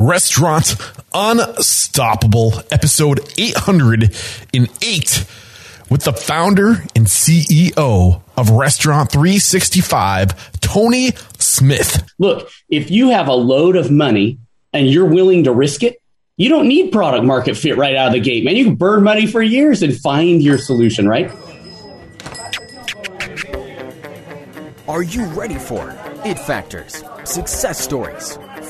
Restaurant Unstoppable, episode 808, with the founder and CEO of Restaurant 365, Tony Smith. Look, if you have a load of money and you're willing to risk it, you don't need product market fit right out of the gate, man. You can burn money for years and find your solution, right? Are you ready for it factors, success stories,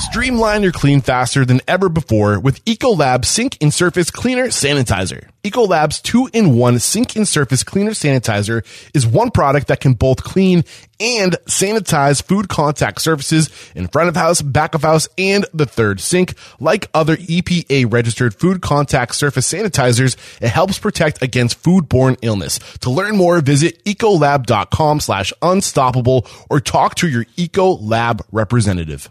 Streamline your clean faster than ever before with Ecolab Sink and Surface Cleaner Sanitizer. Ecolab's two-in-one sink and surface cleaner sanitizer is one product that can both clean and sanitize food contact surfaces in front of house, back of house, and the third sink. Like other EPA registered food contact surface sanitizers, it helps protect against foodborne illness. To learn more, visit ecolab.com slash unstoppable or talk to your Ecolab representative.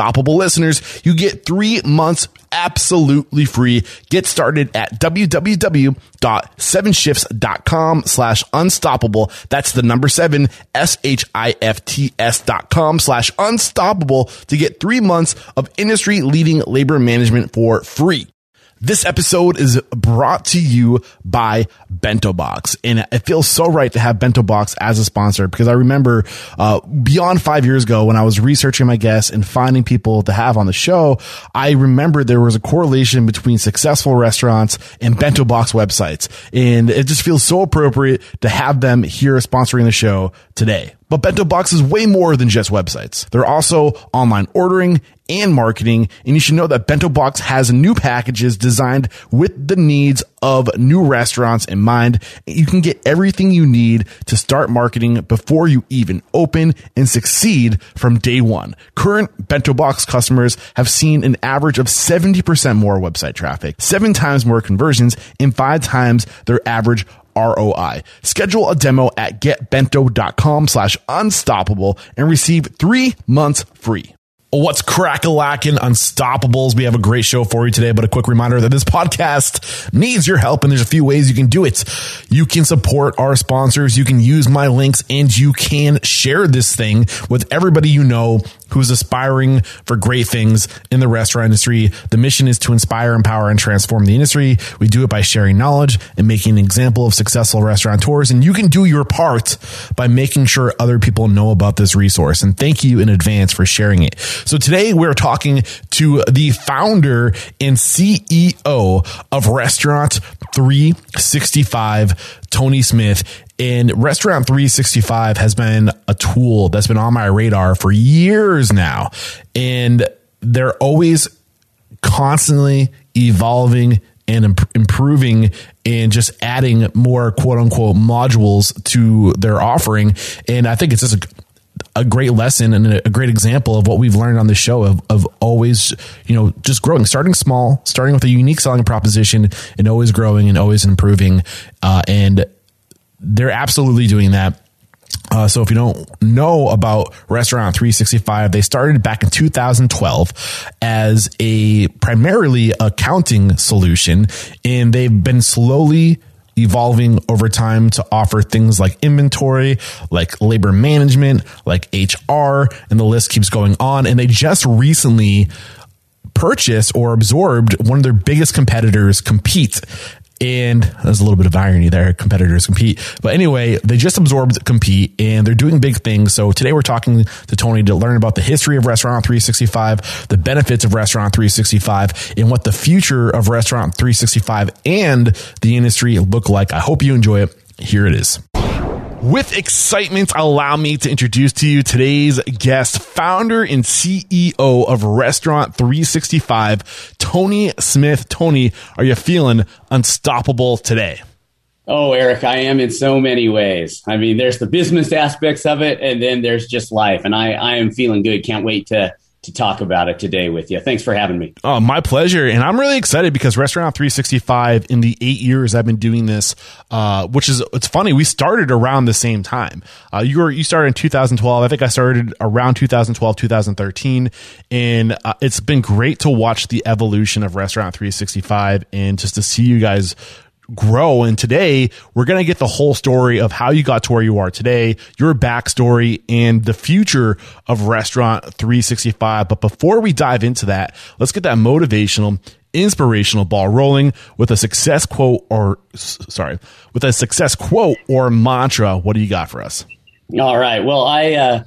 Unstoppable listeners, you get three months absolutely free. Get started at www.sevenshifts.com slash unstoppable. That's the number seven, S-H-I-F-T-S dot com slash unstoppable to get three months of industry leading labor management for free. This episode is brought to you by Bento Box, and it feels so right to have Bento Box as a sponsor because I remember uh, beyond five years ago when I was researching my guests and finding people to have on the show, I remember there was a correlation between successful restaurants and Bento Box websites, and it just feels so appropriate to have them here sponsoring the show today. But Bento Box is way more than just websites. They're also online ordering and marketing. And you should know that Bento Box has new packages designed with the needs of new restaurants in mind. You can get everything you need to start marketing before you even open and succeed from day one. Current Bento Box customers have seen an average of 70% more website traffic, seven times more conversions, and five times their average ROI. Schedule a demo at getbento.com slash unstoppable and receive three months free. What's crack-a-lackin' unstoppables? We have a great show for you today, but a quick reminder that this podcast needs your help and there's a few ways you can do it. You can support our sponsors. You can use my links and you can share this thing with everybody you know who's aspiring for great things in the restaurant industry. The mission is to inspire, empower, and transform the industry. We do it by sharing knowledge and making an example of successful restaurateurs. And you can do your part by making sure other people know about this resource. And thank you in advance for sharing it. So today we're talking to the founder and CEO of Restaurant 365, Tony Smith. And Restaurant 365 has been a tool that's been on my radar for years now. And they're always constantly evolving and imp- improving and just adding more quote unquote modules to their offering. And I think it's just a, a great lesson and a great example of what we've learned on the show of, of always, you know, just growing, starting small, starting with a unique selling proposition and always growing and always improving. Uh, and they're absolutely doing that. Uh, so if you don't know about Restaurant 365, they started back in 2012 as a primarily accounting solution and they've been slowly evolving over time to offer things like inventory, like labor management, like HR, and the list keeps going on. And they just recently purchased or absorbed one of their biggest competitors, Compeat. And there's a little bit of irony there. Competitors compete. But anyway, they just absorbed Compeat and they're doing big things. So today we're talking to Tony to learn about the history of Restaurant 365, the benefits of Restaurant 365, and what the future of Restaurant 365 and the industry look like. I hope you enjoy it. Here it is. With excitement, allow me to introduce to you today's guest, founder and CEO of Restaurant 365, Tony Smith. Tony, are you feeling unstoppable today? Oh, Eric, I am in so many ways. I mean, there's the business aspects of it, and then there's just life. And I, I am feeling good. Can't wait to to talk about it today with you. Thanks for having me. Oh, my pleasure. And I'm really excited because Restaurant 365 in the eight years I've been doing this, uh, which is, it's funny. We started around the same time. Uh, you were, you started in 2012. I think I started around 2012, 2013. And uh, it's been great to watch the evolution of Restaurant 365 and just to see you guys grow. And today we're going to get the whole story of how you got to where you are today, your backstory and the future of restaurant 365. But before we dive into that, let's get that motivational inspirational ball rolling with a success quote or sorry, with a success quote or mantra. What do you got for us? All right. Well, I, uh,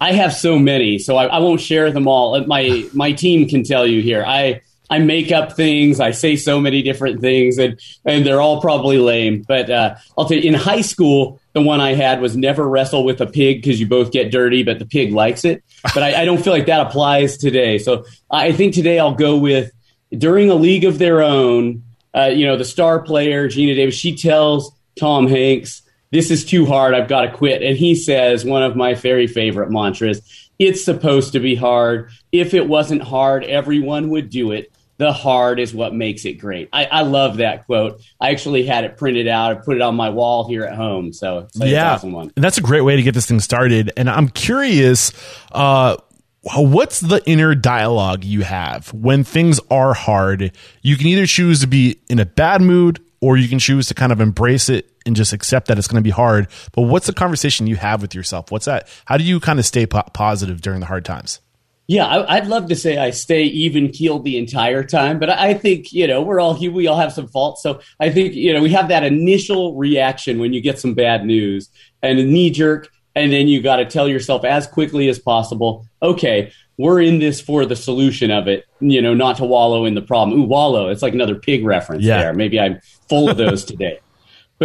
I have so many, so I, I won't share them all. My my team can tell you here. I I make up things. I say so many different things, and and they're all probably lame. But uh, I'll tell you, in high school, the one I had was never wrestle with a pig because you both get dirty, but the pig likes it. But I, I don't feel like that applies today. So I think today I'll go with during a league of their own. Uh, you know, the star player Geena Davis. She tells Tom Hanks, "This is too hard. I've got to quit." And he says one of my very favorite mantras. It's supposed to be hard. If it wasn't hard, everyone would do it the hard is what makes it great. I, I, love that quote. I actually had it printed out. I put it on my wall here at home. So, so yeah, awesome one. And that's a great way to get this thing started. And I'm curious, uh, what's the inner dialogue you have when things are hard? You can either choose to be in a bad mood or you can choose to kind of embrace it and just accept that it's going to be hard. But what's the conversation you have with yourself? What's that? How do you kind of stay po- positive during the hard times? Yeah, I, would love to say I stay even keeled the entire time, but I think you know we're all we all have some faults. So I think you know we have that initial reaction when you get some bad news and a knee jerk, and then you got to tell yourself as quickly as possible, okay, we're in this for the solution of it. You know, not to wallow in the problem. Ooh, wallow! It's like another pig reference yeah. there. Maybe I'm full of those today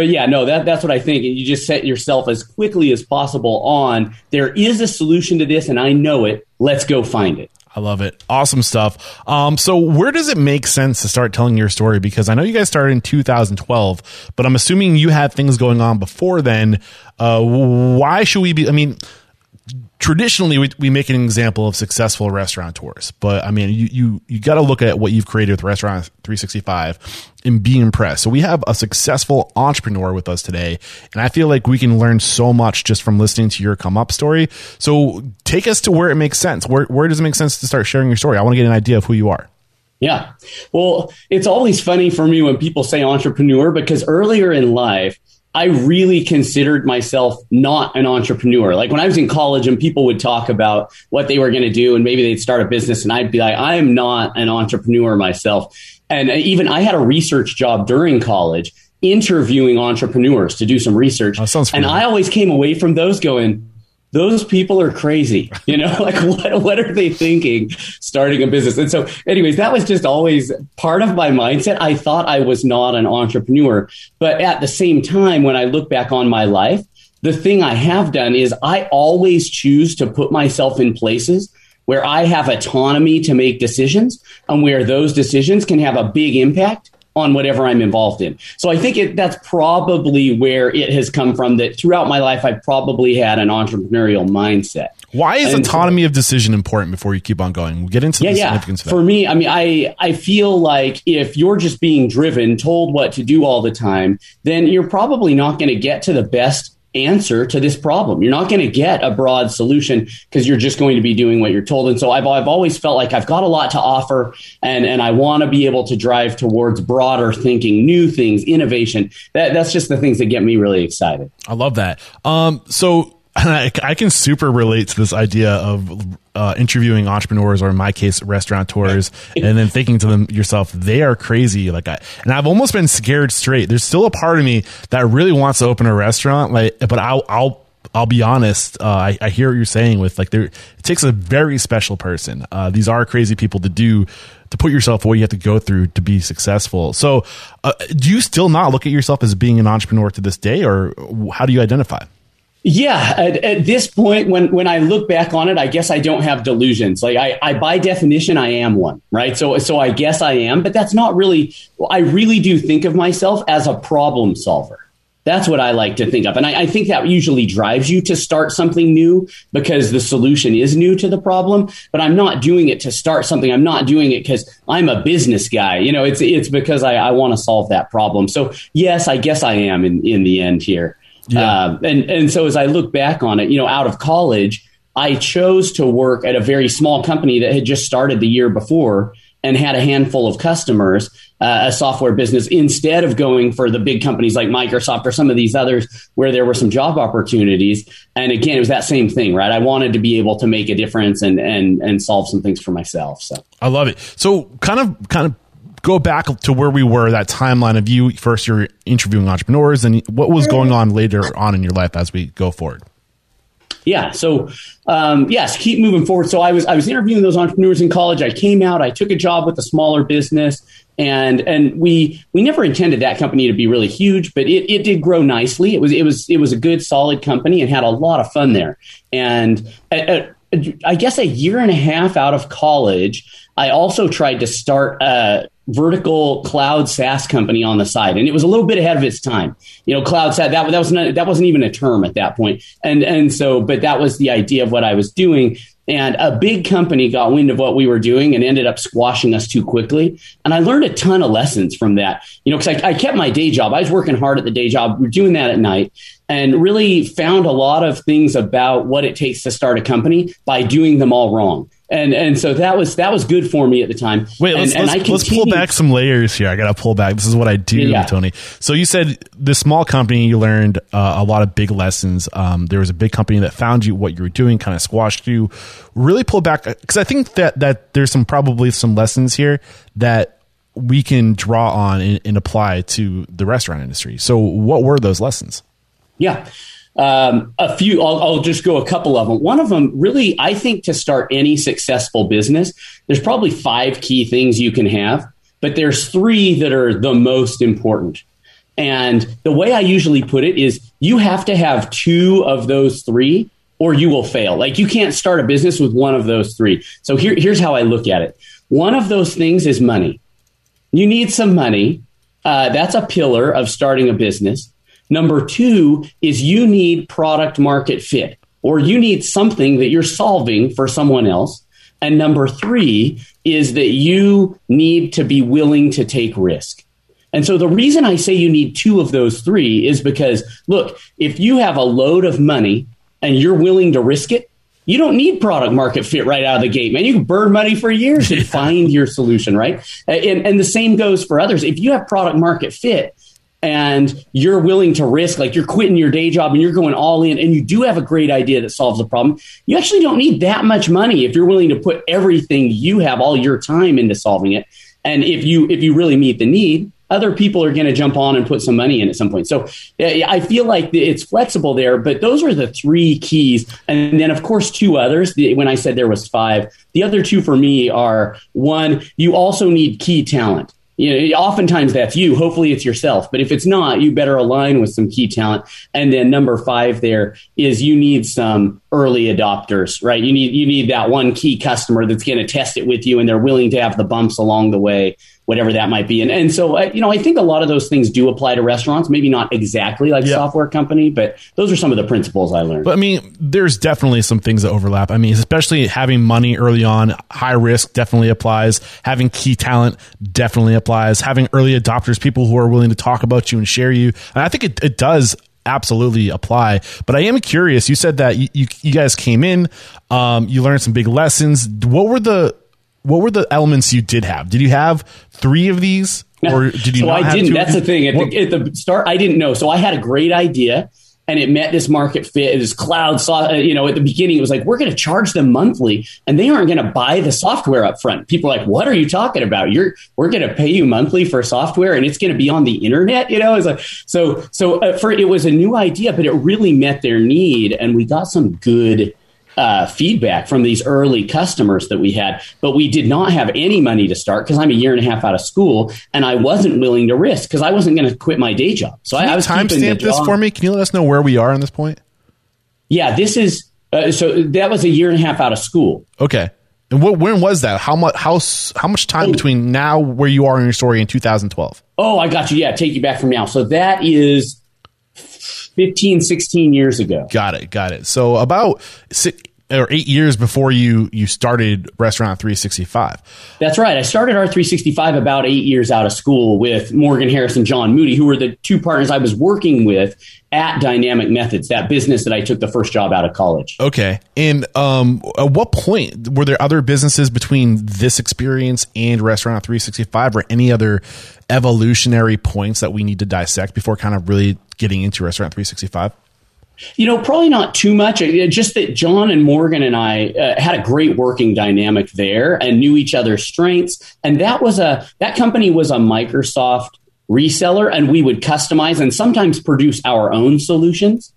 but yeah, no, that that's what I think. You just set yourself as quickly as possible on there is a solution to this, and I know it. Let's go find it. I love it. Awesome stuff. Um, so where does it make sense to start telling your story? Because I know you guys started in 2012, but I'm assuming you had things going on before then. Uh, why should we be? I mean, traditionally we, we make an example of successful restaurateurs but i mean you you, you got to look at what you've created with restaurant 365 and be impressed. So we have a successful entrepreneur with us today and i feel like we can learn so much just from listening to your come up story. So take us to where it makes sense. Where, where does it make sense to start sharing your story? I want to get an idea of who you are. Yeah. Well, it's always funny for me when people say entrepreneur because earlier in life, I really considered myself not an entrepreneur. Like when I was in college and people would talk about what they were going to do and maybe they'd start a business and I'd be like, I am not an entrepreneur myself. And even I had a research job during college interviewing entrepreneurs to do some research. Oh, and I always came away from those going, those people are crazy. You know, like what, what are they thinking starting a business? And so, anyways, that was just always part of my mindset. I thought I was not an entrepreneur. But at the same time, when I look back on my life, the thing I have done is I always choose to put myself in places where I have autonomy to make decisions and where those decisions can have a big impact on whatever I'm involved in. So I think it, that's probably where it has come from. That throughout my life, I've probably had an entrepreneurial mindset. Why is and autonomy so, of decision important before you keep on going? We'll get into yeah, the significance yeah. For me, I mean, I, I feel like if you're just being driven, told what to do all the time, then you're probably not going to get to the best answer to this problem. You're not going to get a broad solution because you're just going to be doing what you're told. And so I've, I've always felt like I've got a lot to offer and, and I want to be able to drive towards broader thinking, new things, innovation. That, that's just the things that get me really excited. I love that. Um, so I, I can super relate to this idea of uh, interviewing entrepreneurs, or in my case, restaurateurs, and then thinking to them yourself, they are crazy. Like, I, and I've almost been scared straight. There's still a part of me that really wants to open a restaurant, like, but I'll, I'll, I'll be honest. Uh, I, I, hear what you're saying with like there. It takes a very special person. Uh, these are crazy people to do to put yourself what you have to go through to be successful. So, uh, do you still not look at yourself as being an entrepreneur to this day, or how do you identify? Yeah, at, at, this point, when when I look back on it, I guess I don't have delusions. Like I, I, by definition, I am one, right? So, so I guess I am, but that's not really. I really do think of myself as a problem solver. That's what I like to think of, and I, I think that usually drives you to start something new because the solution is new to the problem. But I'm not doing it to start something. I'm not doing it because I'm a business guy. You know, it's it's because I, I want to solve that problem. So yes, I guess I am in in the end here. Yeah. Uh, and and so as I look back on it, you know, out of college, I chose to work at a very small company that had just started the year before and had a handful of customers, uh, a software business, instead of going for the big companies like Microsoft or some of these others where there were some job opportunities. And again, it was that same thing, right? I wanted to be able to make a difference and and and solve some things for myself. So I love it. So kind of kind of go back to where we were, that timeline of you first, you're interviewing entrepreneurs, and what was going on later on in your life as we go forward. Yeah. So, um, yes, keep moving forward. So I was I was interviewing those entrepreneurs in college. I came out. I took a job with a smaller business, and and we we never intended that company to be really huge, but it, it did grow nicely. It was it was it was a good solid company and had a lot of fun there. And at, at, I guess a year and a half out of college, I also tried to start a vertical cloud SaaS company on the side, and it was a little bit ahead of its time. You know, cloud SaaS that that was not, that wasn't even a term at that point, and and so, but that was the idea of what I was doing. And a big company got wind of what we were doing and ended up squashing us too quickly. And I learned a ton of lessons from that. You know, because I, I kept my day job. I was working hard at the day job. We we're doing that at night and really found a lot of things about what it takes to start a company by doing them all wrong and and so that was that was good for me at the time. Wait, and, let's, and let's, let's, pull back some layers here. I got to pull back. This is what I do, yeah. Tony. So you said the small company, you learned uh, a lot of big lessons. Um, there was a big company that found you what you were doing, kind of squashed you. Really pull back because I think that that there's some probably some lessons here that we can draw on and, and apply to the restaurant industry. So what were those lessons? Yeah. Um, a few, I'll, I'll, just go a couple of them. One of them, really, I think to start any successful business, there's probably five key things you can have, but there's three that are the most important. And the way I usually put it is you have to have two of those three or you will fail. Like you can't start a business with one of those three. So here, here's how I look at it. One of those things is money. You need some money. Uh, that's a pillar of starting a business. Number two is you need product market fit, or you need something that you're solving for someone else. And number three is that you need to be willing to take risk. And so the reason I say you need two of those three is because, look, if you have a load of money and you're willing to risk it, you don't need product market fit right out of the gate, man. You can burn money for years and find your solution, right? And, and the same goes for others. If you have product market fit, and you're willing to risk, like you're quitting your day job and you're going all in, and you do have a great idea that solves the problem, you actually don't need that much money if you're willing to put everything you have, all your time into solving it. And if you if you really meet the need, other people are going to jump on and put some money in at some point. So eh, I feel like it's flexible there, but those are the three keys. And then, of course, two others. When I said there was five, the other two for me are one, you also need key talent you know, oftentimes that's you. Hopefully it's yourself. But if it's not, you better align with some key talent. And then number five there is you need some early adopters, right? You need you need that one key customer that's going to test it with you, and they're willing to have the bumps along the way whatever that might be. And, and so, uh, you know, I think a lot of those things do apply to restaurants, maybe not exactly like yeah. software company, but those are some of the principles I learned. But I mean, there's definitely some things that overlap. I mean, especially having money early on, high risk definitely applies. Having key talent definitely applies. Having early adopters, people who are willing to talk about you and share you. And I think it, it does absolutely apply. But I am curious. You said that you, you, you guys came in, um, you learned some big lessons. What were the what were the elements you did have? Did you have three of these, or did you? so I didn't. That's the thing. At the, at the, start, I didn't know. So I had a great idea, and it met this market fit. It was cloud. Uh, you know, at the beginning, it was like we're going to charge them monthly, and they aren't going to buy the software up front. People are like, "What are you talking about? You're we're going to pay you monthly for software, and it's going to be on the internet." You know, it's like so. So uh, for it was a new idea, but it really met their need, and we got some good uh, feedback from these early customers that we had, but we did not have any money to start because I'm a year and a half out of school and I wasn't willing to risk because I wasn't going to quit my day job. So Can I, I was timestamp this for me. Can you let us know where we are on this point? Yeah, this is uh, so that was a year and a half out of school. Okay. And what, when was that? How much? How how much time oh. between now where you are in your story in 2012? Oh, I got you. Yeah, take you back from now. So that is 15, 16 years ago. Got it. Got it. So about or eight years before you you started Restaurant 365. That's right. I started R365 about eight years out of school with Morgan Harris and John Moody, who were the two partners I was working with at Dynamic Methods, that business that I took the first job out of college. Okay. And um, at what point were there other businesses between this experience and Restaurant 365 or any other evolutionary points that we need to dissect before kind of really getting into Restaurant 365? You know, probably not too much. Just that John and Morgan and I uh, had a great working dynamic there and knew each other's strengths. And that was a that company was a Microsoft reseller, and we would customize and sometimes produce our own solutions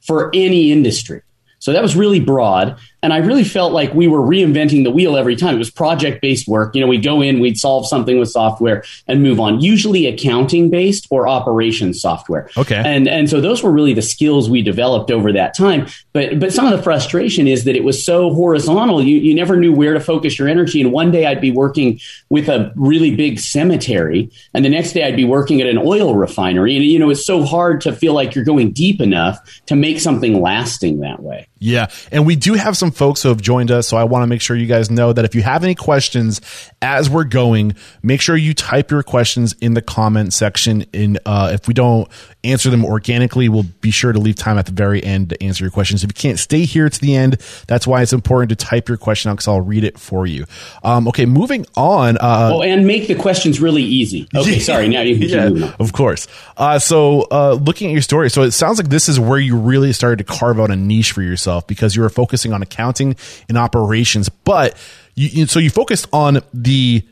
for any industry. So that was really broad. And I really felt like we were reinventing the wheel every time. It was project based work. You know, we'd go in, we'd solve something with software and move on, usually accounting based or operations software. Okay. And, and so those were really the skills we developed over that time. But, but some of the frustration is that it was so horizontal. You, you never knew where to focus your energy. And one day I'd be working with a really big cemetery and the next day I'd be working at an oil refinery. And, you know, it's so hard to feel like you're going deep enough to make something lasting that way. Yeah. And we do have some folks who have joined us. So I want to make sure you guys know that if you have any questions as we're going, make sure you type your questions in the comment section. In uh, if we don't answer them organically, we'll be sure to leave time at the very end to answer your questions. If you can't stay here to the end, that's why it's important to type your question out because I'll read it for you. Um, okay, moving on. Uh, oh, and make the questions really easy. Okay, yeah, sorry. Now you can yeah, Of course. Uh, so uh, looking at your story, so it sounds like this is where you really started to carve out a niche for yourself because you were focusing on accounting and operations, but you, so you focused on the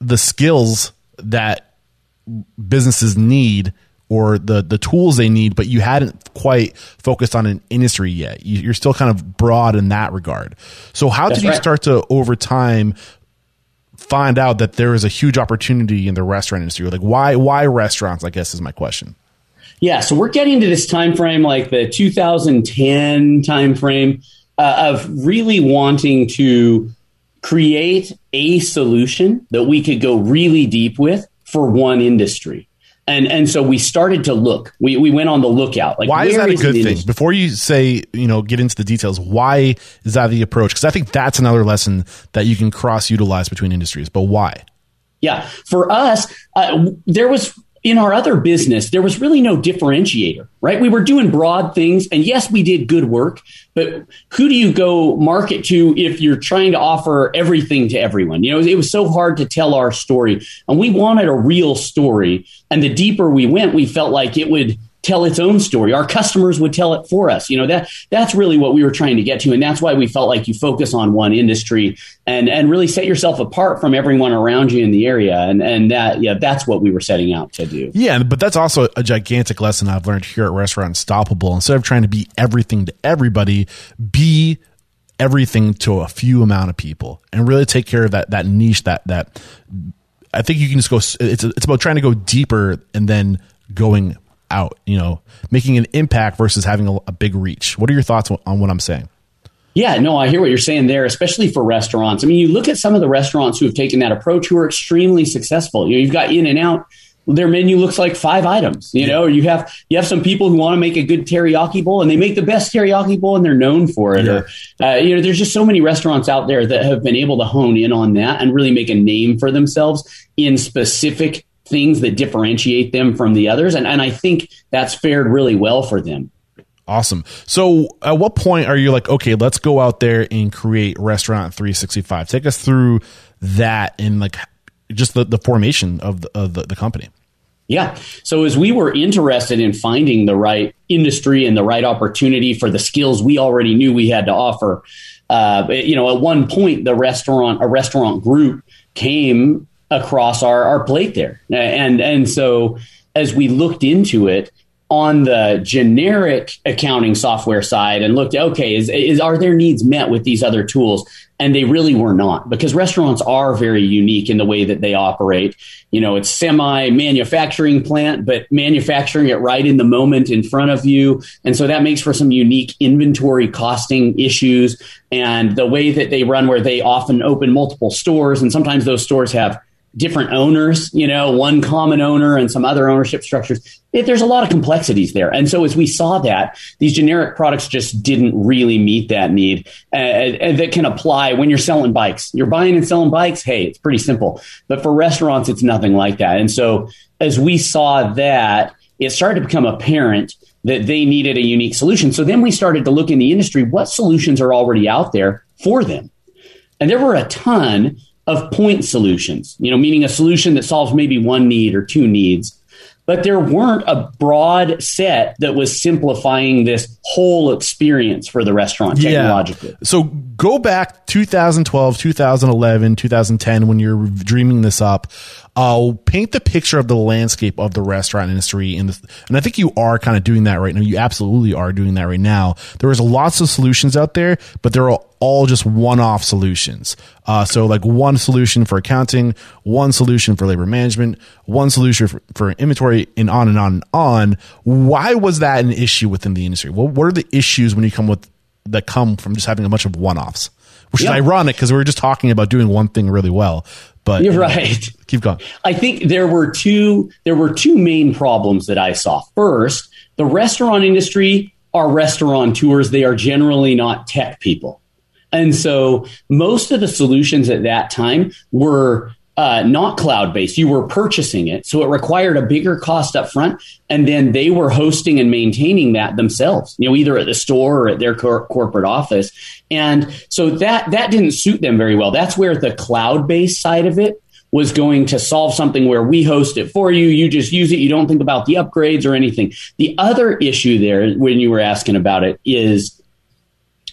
the skills that businesses need or the the tools they need, but you hadn't quite focused on an industry yet. You're still kind of broad in that regard. So how That's did you right. start to over time find out that there is a huge opportunity in the restaurant industry? Like why why restaurants? I guess is my question. Yeah, so we're getting to this time frame, like the 2010 time frame, uh, of really wanting to create a solution that we could go really deep with for one industry and and so we started to look. We we went on the lookout. Like, why is that a good thing? Before you say, you know, get into the details, why is that the approach? Because I think that's another lesson that you can cross utilize between industries. But why? Yeah, for us, uh, there was in our other business, there was really no differentiator, right? We were doing broad things, and yes, we did good work, but who do you go market to if you're trying to offer everything to everyone? You know, it was so hard to tell our story, and we wanted a real story. And the deeper we went, we felt like it would tell its own story. Our customers would tell it for us. You know, that that's really what we were trying to get to. And that's why we felt like you focus on one industry and and really set yourself apart from everyone around you in the area. And and that yeah, that's what we were setting out to do. Yeah, but that's also a gigantic lesson I've learned here at Restaurant Unstoppable. Instead of trying to be everything to everybody, be everything to a few amount of people and really take care of that that niche that that I think you can just go it's it's about trying to go deeper and then going out, you know, making an impact versus having a, a big reach. What are your thoughts on what I'm saying? Yeah, no, I hear what you're saying there, especially for restaurants. I mean, you look at some of the restaurants who have taken that approach who are extremely successful. You know, you've got In-N-Out. Their menu looks like five items, you know, you have you have some people who want to make a good teriyaki bowl and they make the best teriyaki bowl and they're known for it. Yeah. Or uh, you know, there's just so many restaurants out there that have been able to hone in on that and really make a name for themselves in specific things that differentiate them from the others. And, and I think that's fared really well for them. Awesome. So, at what point are you like, okay, let's go out there and create Restaurant 365? Take us through that and like just the, the formation of the, of the, the company. Yeah. So as we were interested in finding the right industry and the right opportunity for the skills we already knew we had to offer, uh, you know, at one point the restaurant, a restaurant group came across our, our plate there. And, and so as we looked into it, on the generic accounting software side and looked, okay, is, is are their needs met with these other tools? And they really were not because restaurants are very unique in the way that they operate. You know, it's semi manufacturing plant, but manufacturing it right in the moment in front of you. And so that makes for some unique inventory costing issues and the way that they run where they often open multiple stores and sometimes those stores have different owners, you know, one common owner and some other ownership structures. It, there's a lot of complexities there. And so as we saw that, these generic products just didn't really meet that need uh, and that can apply when you're selling bikes. You're buying and selling bikes. Hey, it's pretty simple. But for restaurants, it's nothing like that. And so as we saw that, it started to become apparent that they needed a unique solution. So then we started to look in the industry, what solutions are already out there for them? And there were a ton of point solutions, you know, meaning a solution that solves maybe one need or two needs. But there weren't a broad set that was simplifying this whole experience for the restaurant technologically. Yeah. So go back 2012, 2011, 2010 when you're dreaming this up. Uh, paint the picture of the landscape of the restaurant industry, and and I think you are kind of doing that right now. You absolutely are doing that right now. There is lots of solutions out there, but they're all just one-off solutions. Uh, so like one solution for accounting, one solution for labor management, one solution for, for, inventory, and on and on and on. Why was that an issue within the industry? What, what are the issues when you come with that come from just having a bunch of one-offs? Which is ironic because we were just talking about doing one thing really well. But you're right. Keep going. I think there were two there were two main problems that I saw. First, the restaurant industry are restaurateurs. They are generally not tech people. And so most of the solutions at that time were uh, not cloud based. You were purchasing it, so it required a bigger cost up front, and then they were hosting and maintaining that themselves. You know, either at the store or at their cor- corporate office, and so that that didn't suit them very well. That's where the cloud based side of it was going to solve something where we host it for you. You just use it. You don't think about the upgrades or anything. The other issue there, when you were asking about it, is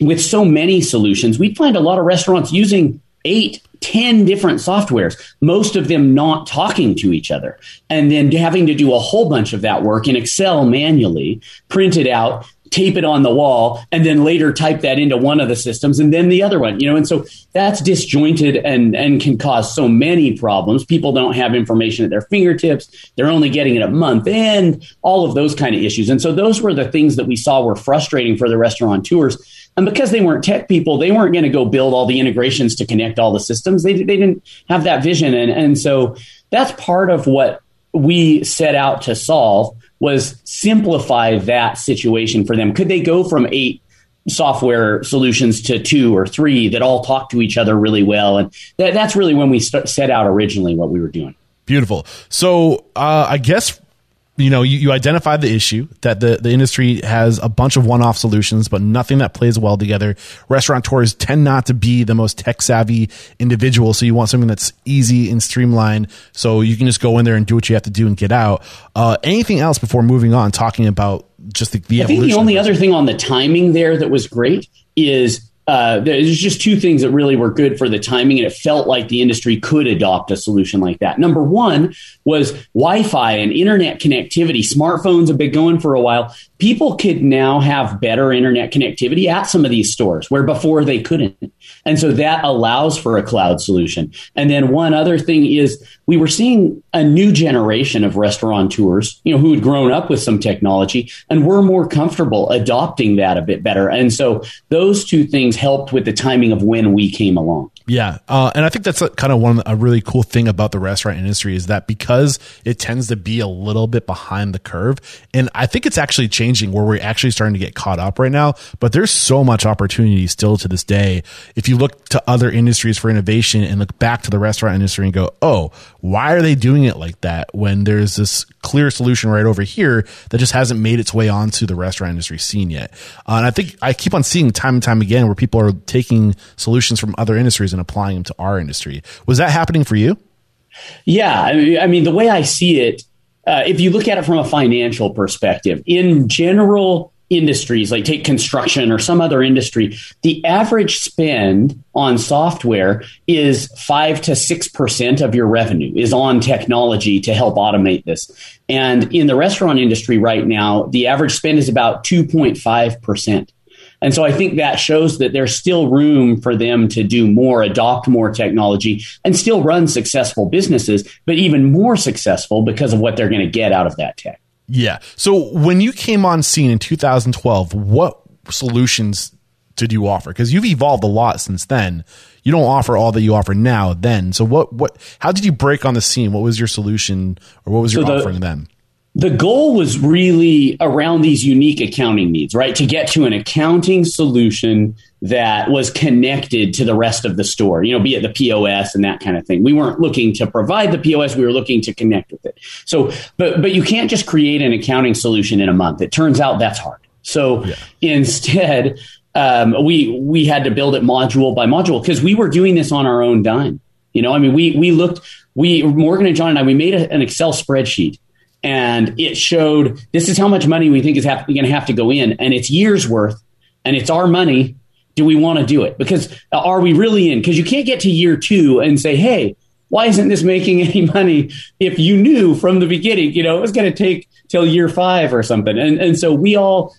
with so many solutions, we'd find a lot of restaurants using eight 10 different softwares, most of them not talking to each other, and then having to do a whole bunch of that work in Excel manually, print it out, tape it on the wall, and then later type that into one of the systems and then the other one, you know, and so that's disjointed and, and can cause so many problems. People don't have information at their fingertips. They're only getting it a month and all of those kind of issues. And so those were the things that we saw were frustrating for the restaurateurs and because they weren't tech people, they weren't going to go build all the integrations to connect all the systems. They, they didn't have that vision. And, and so that's part of what we set out to solve was simplify that situation for them. Could they go from eight software solutions to two or three that all talk to each other really well? And that, that's really when we st- set out originally what we were doing. Beautiful. So uh, I guess you know, you, you identify the issue that the, the industry has a bunch of one-off solutions, but nothing that plays well together. Restaurateurs tend not to be the most tech savvy individual. So you want something that's easy and streamlined. So you can just go in there and do what you have to do and get out. Uh, anything else before moving on, talking about just the, the I think the only other thing on the timing there that was great is uh, there's just two things that really were good for the timing, and it felt like the industry could adopt a solution like that. Number one was Wi Fi and internet connectivity. Smartphones have been going for a while. People could now have better internet connectivity at some of these stores where before they couldn't. And so that allows for a cloud solution. And then one other thing is we were seeing a new generation of restaurateurs, you know, who had grown up with some technology and were more comfortable adopting that a bit better. And so those two things helped with the timing of when we came along. Yeah, uh, and I think that's a, kind of one a really cool thing about the restaurant industry is that because it tends to be a little bit behind the curve, and I think it's actually changing where we're actually starting to get caught up right now. But there's so much opportunity still to this day. If you look to other industries for innovation and look back to the restaurant industry and go, oh, why are they doing it like that when there's this clear solution right over here that just hasn't made its way onto the restaurant industry scene yet? Uh, and I think I keep on seeing time and time again where people are taking solutions from other industries and applying them to our industry. Was that happening for you? Yeah. I mean, the way I see it, uh, if you look at it from a financial perspective, in general, industries, like take construction or some other industry, the average spend on software is five to six percent of your revenue is on technology to help automate this. And in the restaurant industry right now, the average spend is about 2.5 percent. And so I think that shows that there's still room for them to do more, adopt more technology, and still run successful businesses, but even more successful because of what they're going to get out of that tech. Yeah. So when you came on scene in 2012, what solutions did you offer? Because you've evolved a lot since then. You don't offer all that you offer now. Then, so what? What? How did you break on the scene? What was your solution, or what was your so the, offering then? The goal was really around these unique accounting needs, right? To get to an accounting solution that was connected to the rest of the store, you know, be it the POS and that kind of thing. We weren't looking to provide the POS, we were looking to connect with it. So, but but you can't just create an accounting solution in a month. It turns out that's hard. So yeah. instead, um, we we had to build it module by module because we were doing this on our own dime. You know, I mean, we we looked, we Morgan and John and I, we made a, an Excel spreadsheet and it showed this is how much money we think is going to have to go in, and it's years worth, and it's our money do we want to do it? Because uh, are we really in? Because you can't get to year two and say, hey, why isn't this making any money if you knew from the beginning, you know, it was going to take till year five or something. And, and so we all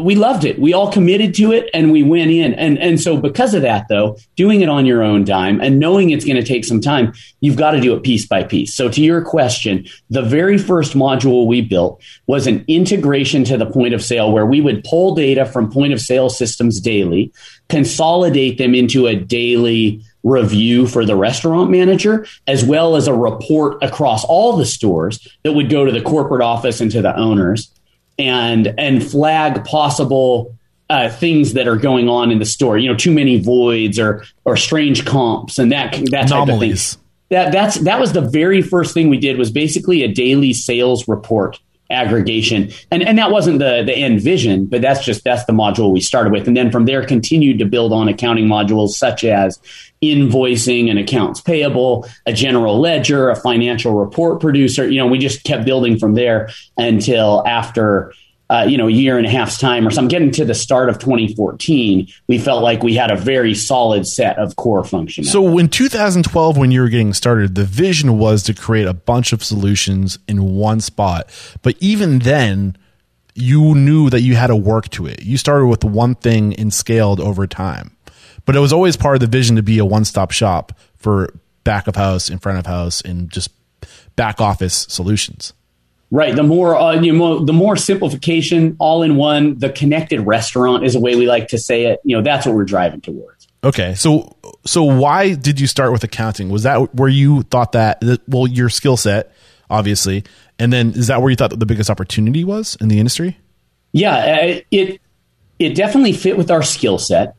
we loved it. We all committed to it and we went in. And, and so because of that, though, doing it on your own dime and knowing it's going to take some time, you've got to do it piece by piece. So to your question, the very first module we built was an integration to the point of sale where we would pull data from point of sale systems daily, consolidate them into a daily review for the restaurant manager, as well as a report across all the stores that would go to the corporate office and to the owners and and flag possible uh, things that are going on in the store. You know, too many voids or or strange comps and that that type Anomalies. of thing. That that's that was the very first thing we did was basically a daily sales report aggregation. And and that wasn't the the end vision but that's just that's the module we started with. And then from there continued to build on accounting modules such as invoicing and accounts payable a general ledger a financial report producer. You know we just kept building from there until after uh, you know, a year and a half's time or something, getting to the start of 2014, we felt like we had a very solid set of core functions. So in 2012, when you were getting started, the vision was to create a bunch of solutions in one spot. But even then, you knew that you had to work to it. You started with one thing and scaled over time. But it was always part of the vision to be a one stop shop for back of house, in front of house, and just back office solutions. Right. The more, uh, you know, the more simplification, all in one, the connected restaurant is a way we like to say it. You know, that's what we're driving towards. Okay. So, so why did you start with accounting? Was that where you thought that, well, your skill set, obviously, and then is that where you thought that the biggest opportunity was in the industry? Yeah, uh, it, it definitely fit with our skill set,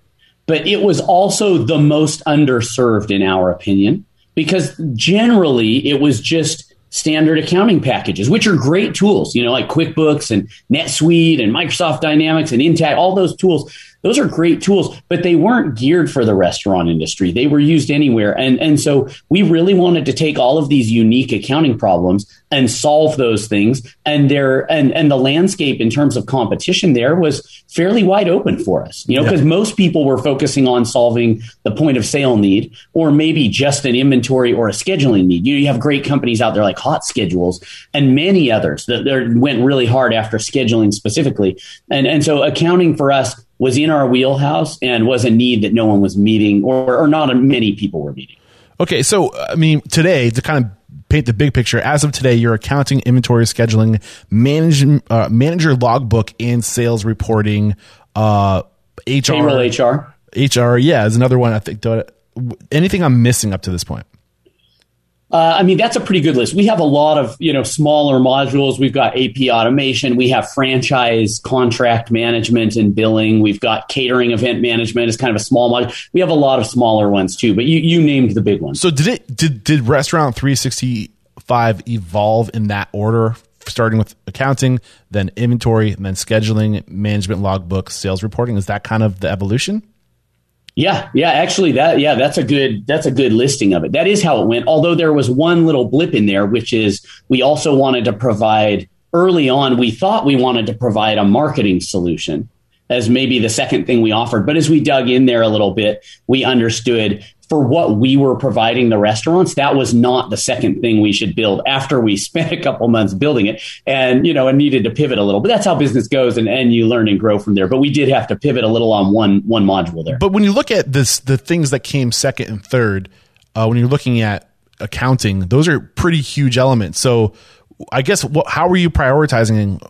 but it was also the most underserved in our opinion because generally it was just standard accounting packages, which are great tools, you know, like QuickBooks and NetSuite and Microsoft Dynamics and Intacct, all those tools. Those are great tools, but they weren't geared for the restaurant industry. They were used anywhere. And, and so we really wanted to take all of these unique accounting problems and solve those things. And there, and, and the landscape in terms of competition there was fairly wide open for us, you know, because yeah. most people were focusing on solving the point of sale need or maybe just an inventory or a scheduling need. You know, you have great companies out there like HotSchedules and many others that went really hard after scheduling specifically. And, and so accounting for us was in our wheelhouse and was a need that no one was meeting or, or not many people were meeting. Okay, so I mean, today to kind of paint the big picture, as of today, your accounting, inventory scheduling, manage, uh, manager logbook, and sales reporting, uh, HR, payroll HR, HR, yeah, is another one. I think. Anything I'm missing up to this point? Uh, I mean, that's a pretty good list. We have a lot of, you know, smaller modules. We've got AP automation. We have franchise contract management and billing. We've got catering event management as kind of a small module. We have a lot of smaller ones too, but you, you named the big ones. So did it, did, did Restaurant 365 evolve in that order? Starting with accounting, then inventory, then scheduling, management logbook, sales reporting. Is that kind of the evolution? Yeah, yeah, actually that yeah, that's a good that's a good listing of it. That is how it went. Although there was one little blip in there which is we also wanted to provide early on, we thought we wanted to provide a marketing solution as maybe the second thing we offered. But as we dug in there a little bit, we understood for what we were providing the restaurants, that was not the second thing we should build after we spent a couple months building it and, you know, and needed to pivot a little. But that's how business goes and, and you learn and grow from there. But we did have to pivot a little on one one module there. But when you look at this the things that came second and third, uh, when you're looking at accounting, those are pretty huge elements. So I guess what, how are you prioritizing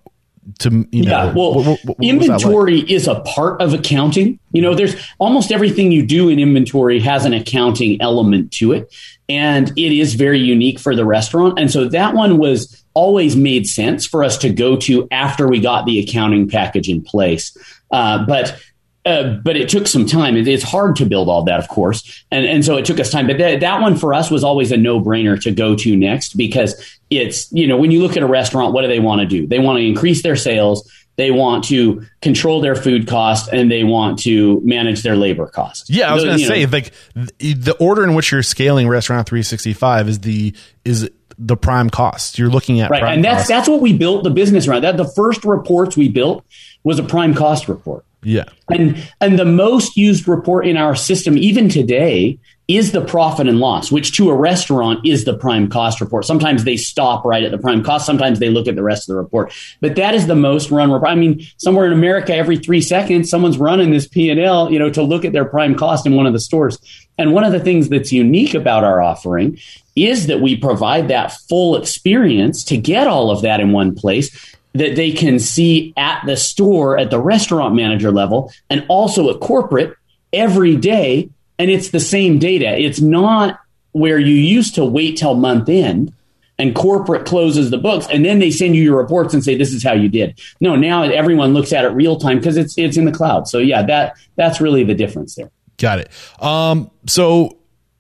to you know yeah well what, what, what inventory like? is a part of accounting. You know there's almost everything you do in inventory has an accounting element to it and it is very unique for the restaurant. And so that one was always made sense for us to go to after we got the accounting package in place. Uh, but uh, but it took some time. It, it's hard to build all that, of course, and and so it took us time. But th- that one for us was always a no brainer to go to next because it's you know when you look at a restaurant, what do they want to do? They want to increase their sales. They want to control their food cost and they want to manage their labor costs. Yeah, I was going to say know, like the order in which you're scaling Restaurant 365 is the is the prime cost. You're looking at right, and that's cost. that's what we built the business around. That the first reports we built was a prime cost report. Yeah. And and the most used report in our system even today is the profit and loss, which to a restaurant is the prime cost report. Sometimes they stop right at the prime cost. Sometimes they look at the rest of the report. But that is the most run report. I mean, somewhere in America, every three seconds, someone's running this P and L, you know, to look at their prime cost in one of the stores. And one of the things that's unique about our offering is that we provide that full experience to get all of that in one place that they can see at the store at the restaurant manager level and also at corporate every day. And it's the same data. It's not where you used to wait till month end and corporate closes the books and then they send you your reports and say this is how you did. No, now everyone looks at it real time because it's it's in the cloud. So yeah, that that's really the difference there. Got it. Um, so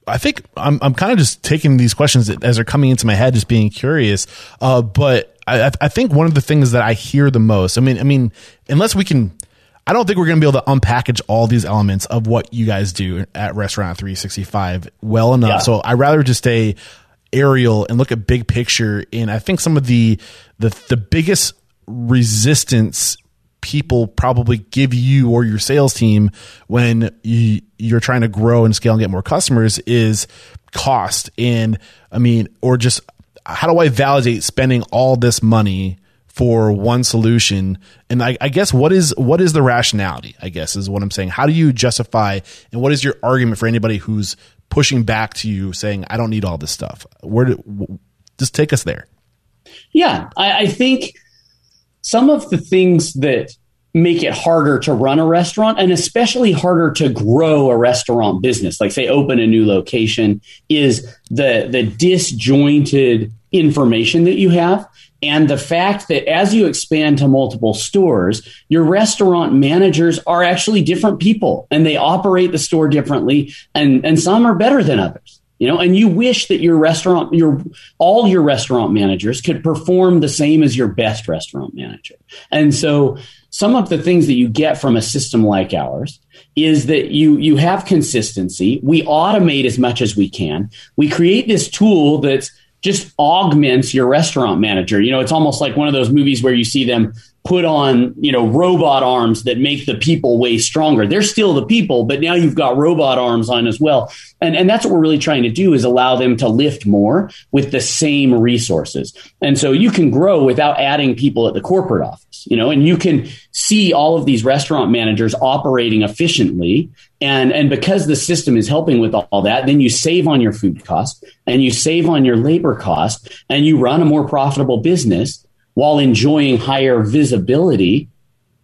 I think I'm I'm kind of just taking these questions as they're coming into my head, just being curious. Uh, but I, I think one of the things that I hear the most, I mean, I mean, unless we can, I don't think we're going to be able to unpackage all these elements of what you guys do at Restaurant 365 well enough. Yeah. So I rather just stay aerial and look at big picture. And I think some of the, the, the biggest resistance people probably give you or your sales team when you, you're trying to grow and scale and get more customers is cost. And I mean, or just how do I validate spending all this money for one solution? And I, I, guess what is what is the rationality? I guess is what I'm saying. How do you justify and what is your argument for anybody who's pushing back to you saying I don't need all this stuff? Where do, just take us there? Yeah, I, I think some of the things that make it harder to run a restaurant and especially harder to grow a restaurant business. Like say open a new location is the the disjointed information that you have and the fact that as you expand to multiple stores your restaurant managers are actually different people and they operate the store differently and and some are better than others you know and you wish that your restaurant your all your restaurant managers could perform the same as your best restaurant manager. And so some of the things that you get from a system like ours is that you you have consistency. We automate as much as we can. We create this tool that's just augments your restaurant manager. You know it's almost like one of those movies where you see them put on you know robot arms that make the people way stronger. They're still the people but now you've got robot arms on as well. And and that's what we're really trying to do is allow them to lift more with the same resources. And so you can grow without adding people at the corporate office you know and you can see all of these restaurant managers operating efficiently. And and because the system is helping with all that then you save on your food cost and you save on your labor cost and you run a more profitable business while enjoying higher visibility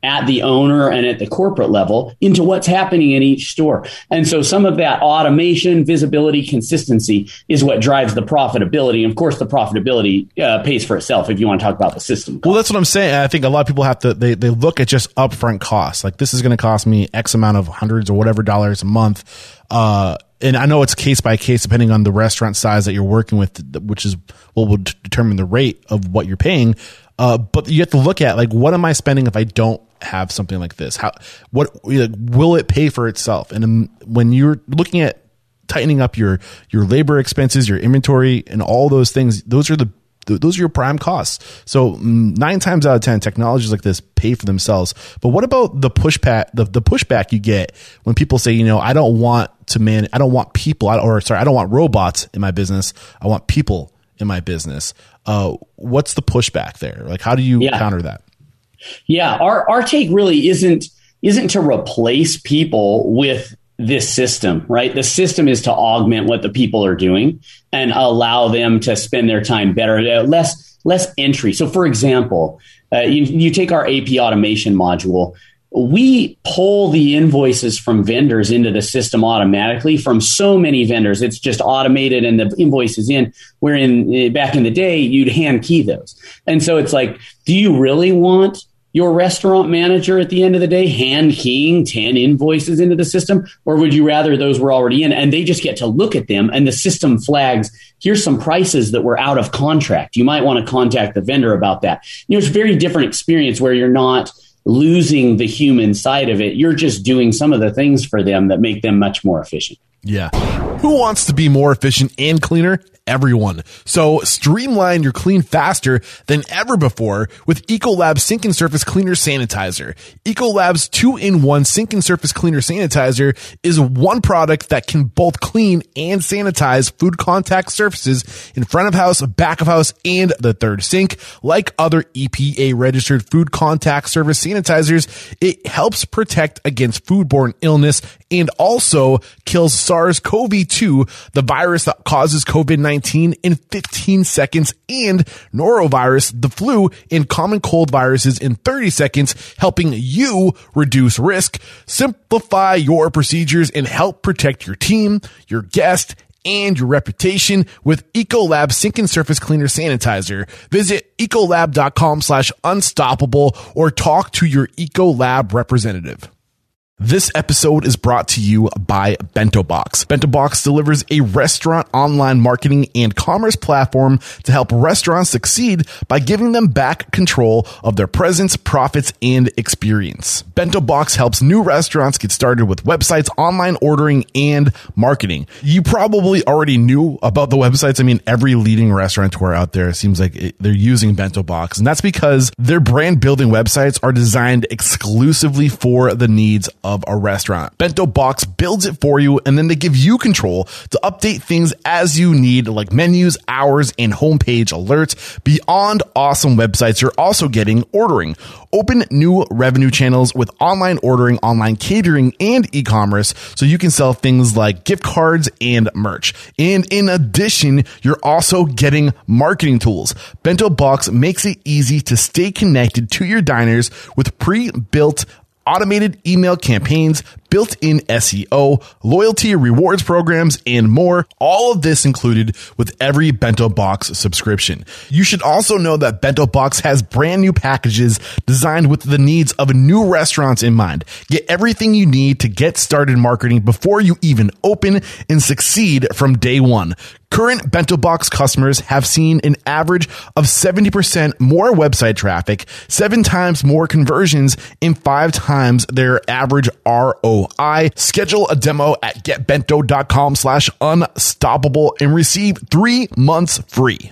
at the owner and at the corporate level into what's happening in each store. And so some of that automation, visibility, consistency is what drives the profitability. And of course, the profitability uh, pays for itself if you want to talk about the system. Cost. Well, that's what I'm saying. I think a lot of people have to, they, they look at just upfront costs. Like this is going to cost me X amount of hundreds or whatever dollars a month. Uh, and I know it's case by case depending on the restaurant size that you're working with, which is what will determine the rate of what you're paying. Uh, but you have to look at like, what am I spending if I don't have something like this? How, what, like, will it pay for itself? And when you're looking at tightening up your, your labor expenses, your inventory and all those things, those are the, those are your prime costs. So mm, nine times out of 10, technologies like this pay for themselves. But what about the pushback, the, the pushback you get when people say, you know, I don't want to man, I don't want people, or sorry, I don't want robots in my business. I want people in my business. Uh, what's the pushback there? Like, how do you yeah. counter that? Yeah, our our take really isn't isn't to replace people with this system, right? The system is to augment what the people are doing and allow them to spend their time better, uh, less less entry. So, for example, uh, you, you take our AP automation module. We pull the invoices from vendors into the system automatically from so many vendors. It's just automated and the invoice is in. Where in uh, back in the day, you'd hand key those. And so it's like, do you really want your restaurant manager at the end of the day hand keying 10 invoices into the system? Or would you rather those were already in and they just get to look at them and the system flags, here's some prices that were out of contract. You might want to contact the vendor about that. You know, it's a very different experience where you're not losing the human side of it. You're just doing some of the things for them that make them much more efficient. Yeah. Who wants to be more efficient and cleaner? Everyone. So streamline your clean faster than ever before with Ecolab Sink and Surface Cleaner Sanitizer. Ecolab's two-in-one sink and surface cleaner sanitizer is one product that can both clean and sanitize food contact surfaces in front of house, back of house, and the third sink. Like other EPA registered food contact surface sanitizers, it helps protect against foodborne illness and also kills SARS-CoV-2, the virus that causes COVID-19 in 15 seconds and norovirus, the flu and common cold viruses in 30 seconds, helping you reduce risk, simplify your procedures and help protect your team, your guest, and your reputation with Ecolab Sink and Surface Cleaner Sanitizer. Visit ecolab.com slash unstoppable or talk to your Ecolab representative. This episode is brought to you by Bento Box. Bento Box delivers a restaurant online marketing and commerce platform to help restaurants succeed by giving them back control of their presence, profits, and experience. Bento Box helps new restaurants get started with websites, online ordering, and marketing. You probably already knew about the websites. I mean, every leading restaurateur out there seems like it, they're using Bento Box, and that's because their brand building websites are designed exclusively for the needs of of a restaurant. Bento Box builds it for you and then they give you control to update things as you need like menus, hours, and homepage alerts. Beyond awesome websites, you're also getting ordering. Open new revenue channels with online ordering, online catering, and e-commerce so you can sell things like gift cards and merch. And in addition, you're also getting marketing tools. Bento Box makes it easy to stay connected to your diners with pre-built automated email campaigns, built in SEO, loyalty rewards programs, and more. All of this included with every Bento Box subscription. You should also know that Bento Box has brand new packages designed with the needs of new restaurants in mind. Get everything you need to get started marketing before you even open and succeed from day one. Current Bento Box customers have seen an average of 70% more website traffic, seven times more conversions, and five times their average ROI. Schedule a demo at getbento.com slash unstoppable and receive three months free.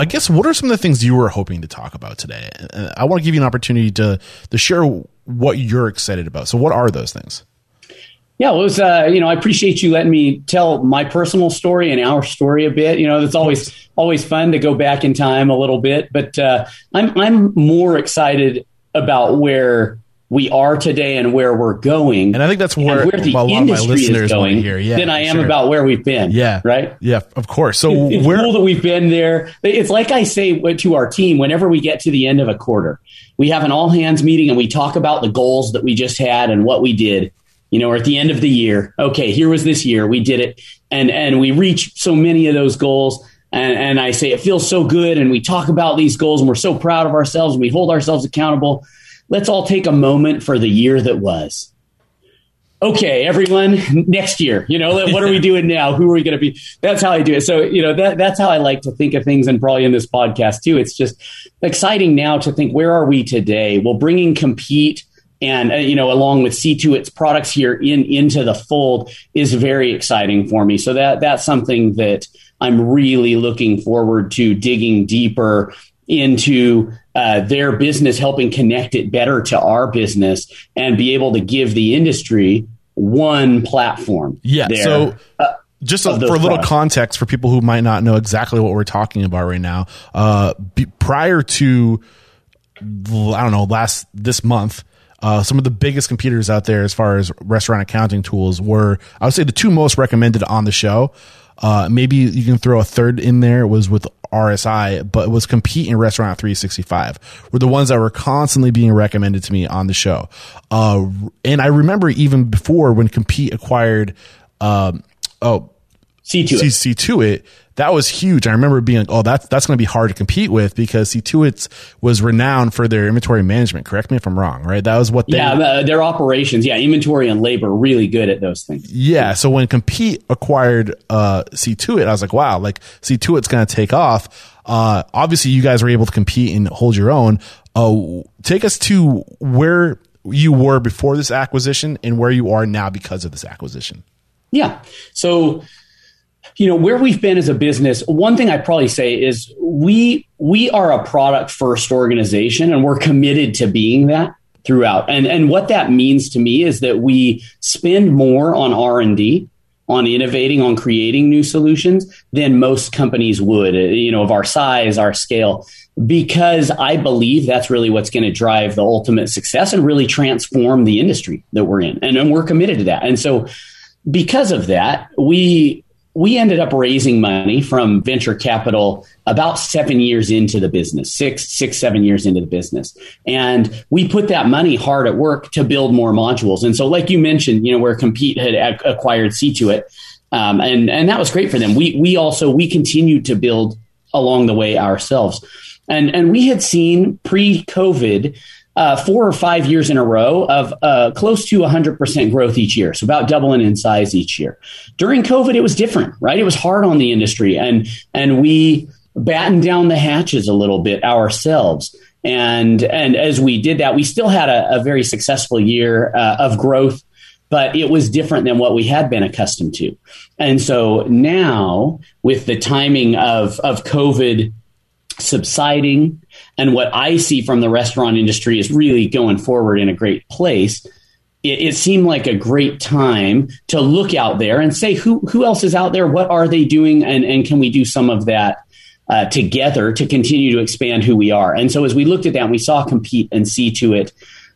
I guess what are some of the things you were hoping to talk about today? Uh, I want to give you an opportunity to to share what you're excited about. So, what are those things? Yeah, well, it was, uh, you know, I appreciate you letting me tell my personal story and our story a bit. You know, it's always always fun to go back in time a little bit, but uh, I'm I'm more excited about where we are today and where we're going. And I think that's where, where the industry is going here. Yeah, than I am sure. about where we've been. Yeah. Right. Yeah, of course. So it's where, cool that we've been there. It's like I say to our team whenever we get to the end of a quarter, we have an all hands meeting and we talk about the goals that we just had and what we did. You know, or at the end of the year, okay, here was this year, we did it, and and we reach so many of those goals. And, and I say it feels so good, and we talk about these goals, and we're so proud of ourselves, and we hold ourselves accountable. Let's all take a moment for the year that was okay, everyone, next year, you know, what are we doing now? Who are we going to be? That's how I do it. So, you know, that, that's how I like to think of things and probably in this podcast too. It's just exciting now to think, where are we today? Well, bringing Compeat and, uh, you know, along with Ctuit, its products here in, into the fold is very exciting for me. So that, that's something that I'm really looking forward to digging deeper into uh, their business, helping connect it better to our business and be able to give the industry one platform. Yeah. there, so uh, just of for a little products. context for people who might not know exactly what we're talking about right now, uh, be, prior to I don't know last this month. Uh, some of the biggest computers out there as far as restaurant accounting tools were, I would say, the two most recommended on the show. Uh, maybe you can throw a third in there. It was with RSI, but was Compeat and Restaurant 365 were the ones that were constantly being recommended to me on the show. Uh, and I remember even before when Compeat acquired, um, oh, Ctuit. C to it. That was huge. I remember being like, "Oh, that's that's going to be hard to compete with because Ctuit was renowned for their inventory management." Correct me if I'm wrong. Right? That was what they. Yeah, uh, their operations, yeah, inventory and labor, really good at those things. Yeah. So when Compeat acquired uh, Ctuit, I was like, "Wow, like Ctuit's going to take off." Uh, obviously, you guys were able to compete and hold your own. Uh, take us to where you were before this acquisition and where you are now because of this acquisition. Yeah. So, you know, where we've been as a business, one thing I'd probably say is we we are a product first organization and we're committed to being that throughout. And and what that means to me is that we spend more on R&D on innovating on creating new solutions than most companies would you know of our size our scale because i believe that's really what's going to drive the ultimate success and really transform the industry that we're in and, and we're committed to that and so because of that we we ended up raising money from venture capital about seven years into the business, six, six, seven years into the business. And we put that money hard at work to build more modules. And so, like you mentioned, you know, where Compeat had ac- acquired Ctuit, Um, and, and that was great for them. We, we also, we continued to build along the way ourselves. And, and we had seen pre COVID, uh, four or five years in a row of uh, close to 100% growth each year. So about doubling in size each year. During COVID, it was different, right? It was hard on the industry and, and we battened down the hatches a little bit ourselves. And, and as we did that, we still had a, a very successful year uh, of growth, but it was different than what we had been accustomed to. And so now with the timing of, of COVID subsiding and what I see from the restaurant industry is really going forward in a great place. It, it, seemed like a great time to look out there and say who who else is out there, what are they doing, and and can we do some of that uh, together to continue to expand who we are. And so as we looked at that, we saw Compeat and Ctuit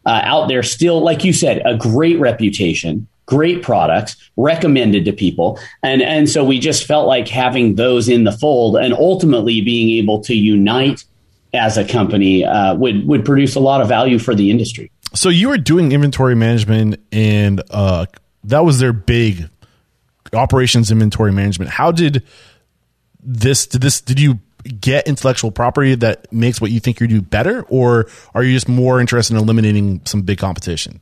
uh, out there still, like you said, a great reputation. Great products recommended to people. And, and so we just felt like having those in the fold and ultimately being able to unite as a company uh, would would produce a lot of value for the industry. So you were doing inventory management, and uh, that was their big operations inventory management. How did this? Did this? Did you get intellectual property that makes what you think you do better, or are you just more interested in eliminating some big competition?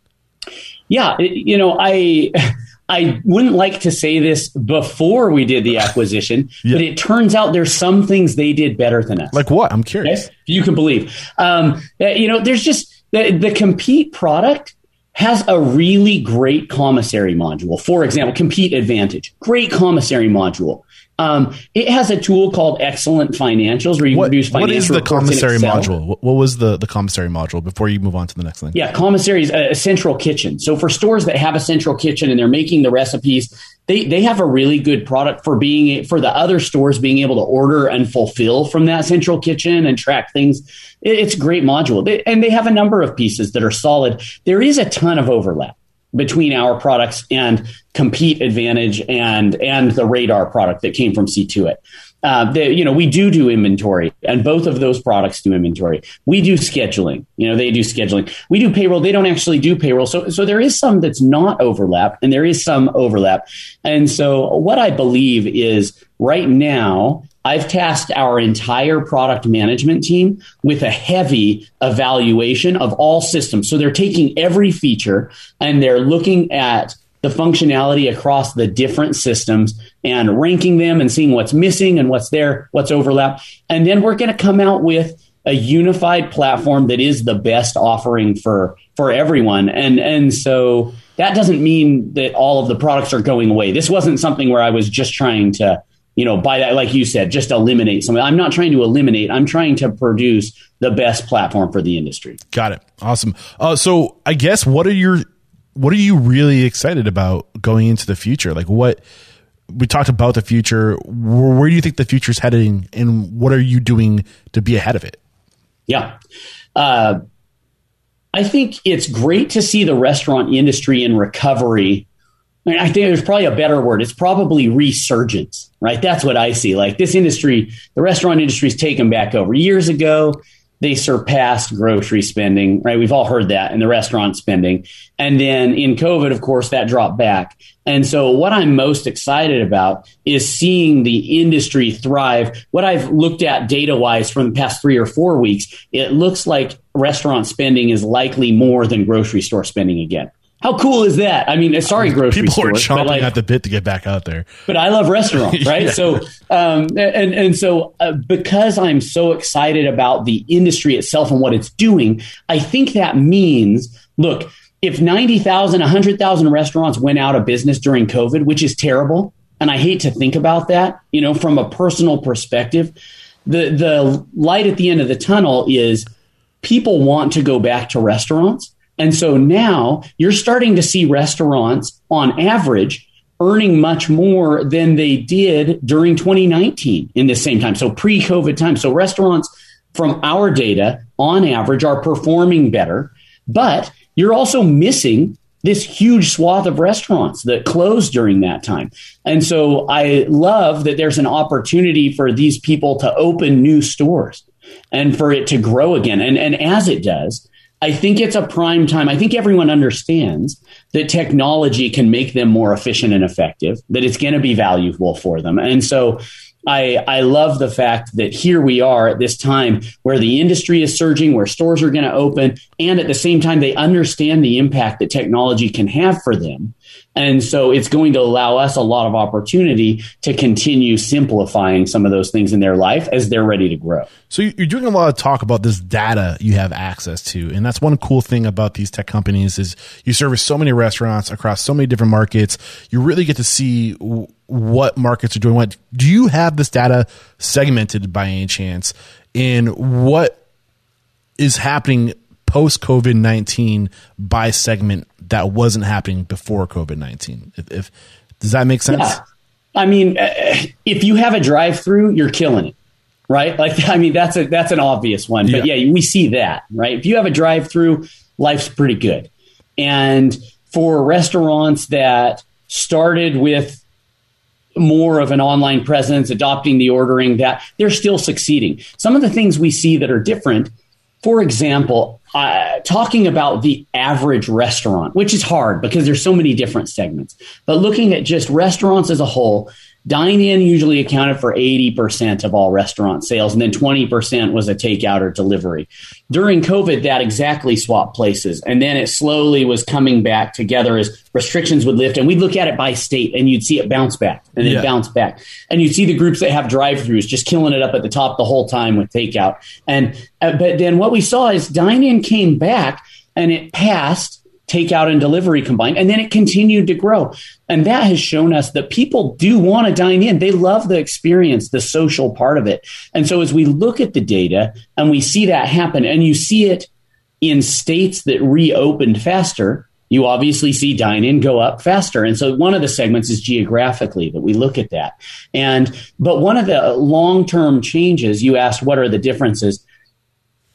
Yeah, you know, I I wouldn't like to say this before we did the acquisition, yeah. but it turns out there's some things they did better than us. Like what? I'm curious. Okay? You can believe. Um, uh, you know, there's just the, the Compeat product has a really great commissary module. For example, Compeat Advantage, great commissary module. Um, it has a tool called Excellent Financials where you what, produce financial What is the commissary module? What, was the, the commissary module before you move on to the next thing? Yeah, commissary is a, a, central kitchen. So for stores that have a central kitchen and they're making the recipes, they, they have a really good product for being for the other stores being able to order and fulfill from that central kitchen and track things. It, it's a great module. They, and they have a number of pieces that are solid. There is a ton of overlap between our products and Compeat advantage and and the radar product that came from Ctuit. Uh, you know, we do do inventory, and both of those products do inventory. We do scheduling. You know, they do scheduling. We do payroll. They don't actually do payroll. So, so there is some that's not overlap, and there is some overlap. And so, what I believe is right now I've tasked our entire product management team with a heavy evaluation of all systems. So they're taking every feature and they're looking at the functionality across the different systems and ranking them and seeing what's missing and what's there, what's overlap. And then we're going to come out with a unified platform that is the best offering for for everyone. And and so that doesn't mean that all of the products are going away. This wasn't something where I was just trying to you know, by that, like you said, just eliminate something. I'm not trying to eliminate. I'm trying to produce the best platform for the industry. Got it. Awesome. Uh, so I guess what are your, what are you really excited about going into the future? Like what we talked about the future. Where, where do you think the future is heading and what are you doing to be ahead of it? Yeah. Uh, I think it's great to see the restaurant industry in recovery I, mean, I think there's probably a better word. It's probably resurgence, right? That's what I see. Like this industry, the restaurant industry's taken back over. Years ago, they surpassed grocery spending, right? We've all heard that in the restaurant spending. And then in COVID, of course, that dropped back. And so what I'm most excited about is seeing the industry thrive. What I've looked at data wise from the past three or four weeks, it looks like restaurant spending is likely more than grocery store spending again. How cool is that? I mean, sorry, grocery people stores, are chomping like, at the bit to get back out there. But I love restaurants, right? yeah. So, um, and and so uh, because I'm so excited about the industry itself and what it's doing, I think that means look. If 90,000, 100,000 restaurants went out of business during COVID, which is terrible, and I hate to think about that, you know, from a personal perspective, the the light at the end of the tunnel is people want to go back to restaurants and so now you're starting to see restaurants on average earning much more than they did during 2019 in the same time. So pre COVID time. So restaurants from our data on average are performing better, but you're also missing this huge swath of restaurants that closed during that time. And so I love that there's an opportunity for these people to open new stores and for it to grow again. And, and as it does, I think it's a prime time. I think everyone understands that technology can make them more efficient and effective, that it's going to be valuable for them. And so I, I love the fact that here we are at this time where the industry is surging, where stores are going to open, and at the same time, they understand the impact that technology can have for them. And so it's going to allow us a lot of opportunity to continue simplifying some of those things in their life as they're ready to grow. So you're doing a lot of talk about this data you have access to. And that's one cool thing about these tech companies is you service so many restaurants across so many different markets. You really get to see what markets are doing what. Do you have this data segmented by any chance in what is happening post COVID 19 by segment that wasn't happening before COVID 19? If, if, does that make sense? Yeah. I mean, uh, if you have a drive through, you're killing it. Right? Like, I mean, that's a, that's an obvious one, but yeah. yeah, we see that, right? If you have a drive through, life's pretty good. And for restaurants that started with more of an online presence, adopting the ordering, that they're still succeeding. Some of the things we see that are different for example, uh, talking about the average restaurant, which is hard because there's so many different segments, but looking at just restaurants as a whole, Dine in usually accounted for 80% of all restaurant sales, and then 20% was a takeout or delivery. During COVID, that exactly swapped places. And then it slowly was coming back together as restrictions would lift. And we'd look at it by state, and you'd see it bounce back and then yeah. bounce back. And you'd see the groups that have drive throughs just killing it up at the top the whole time with takeout. And, uh, but then what we saw is dine in came back and it passed takeout and delivery combined. And then it continued to grow. And that has shown us that people do want to dine in. They love the experience, the social part of it. And so as we look at the data and we see that happen, and you see it in states that reopened faster, you obviously see dine in go up faster. And so one of the segments is geographically that we look at that. And, but one of the long term changes, you asked, what are the differences?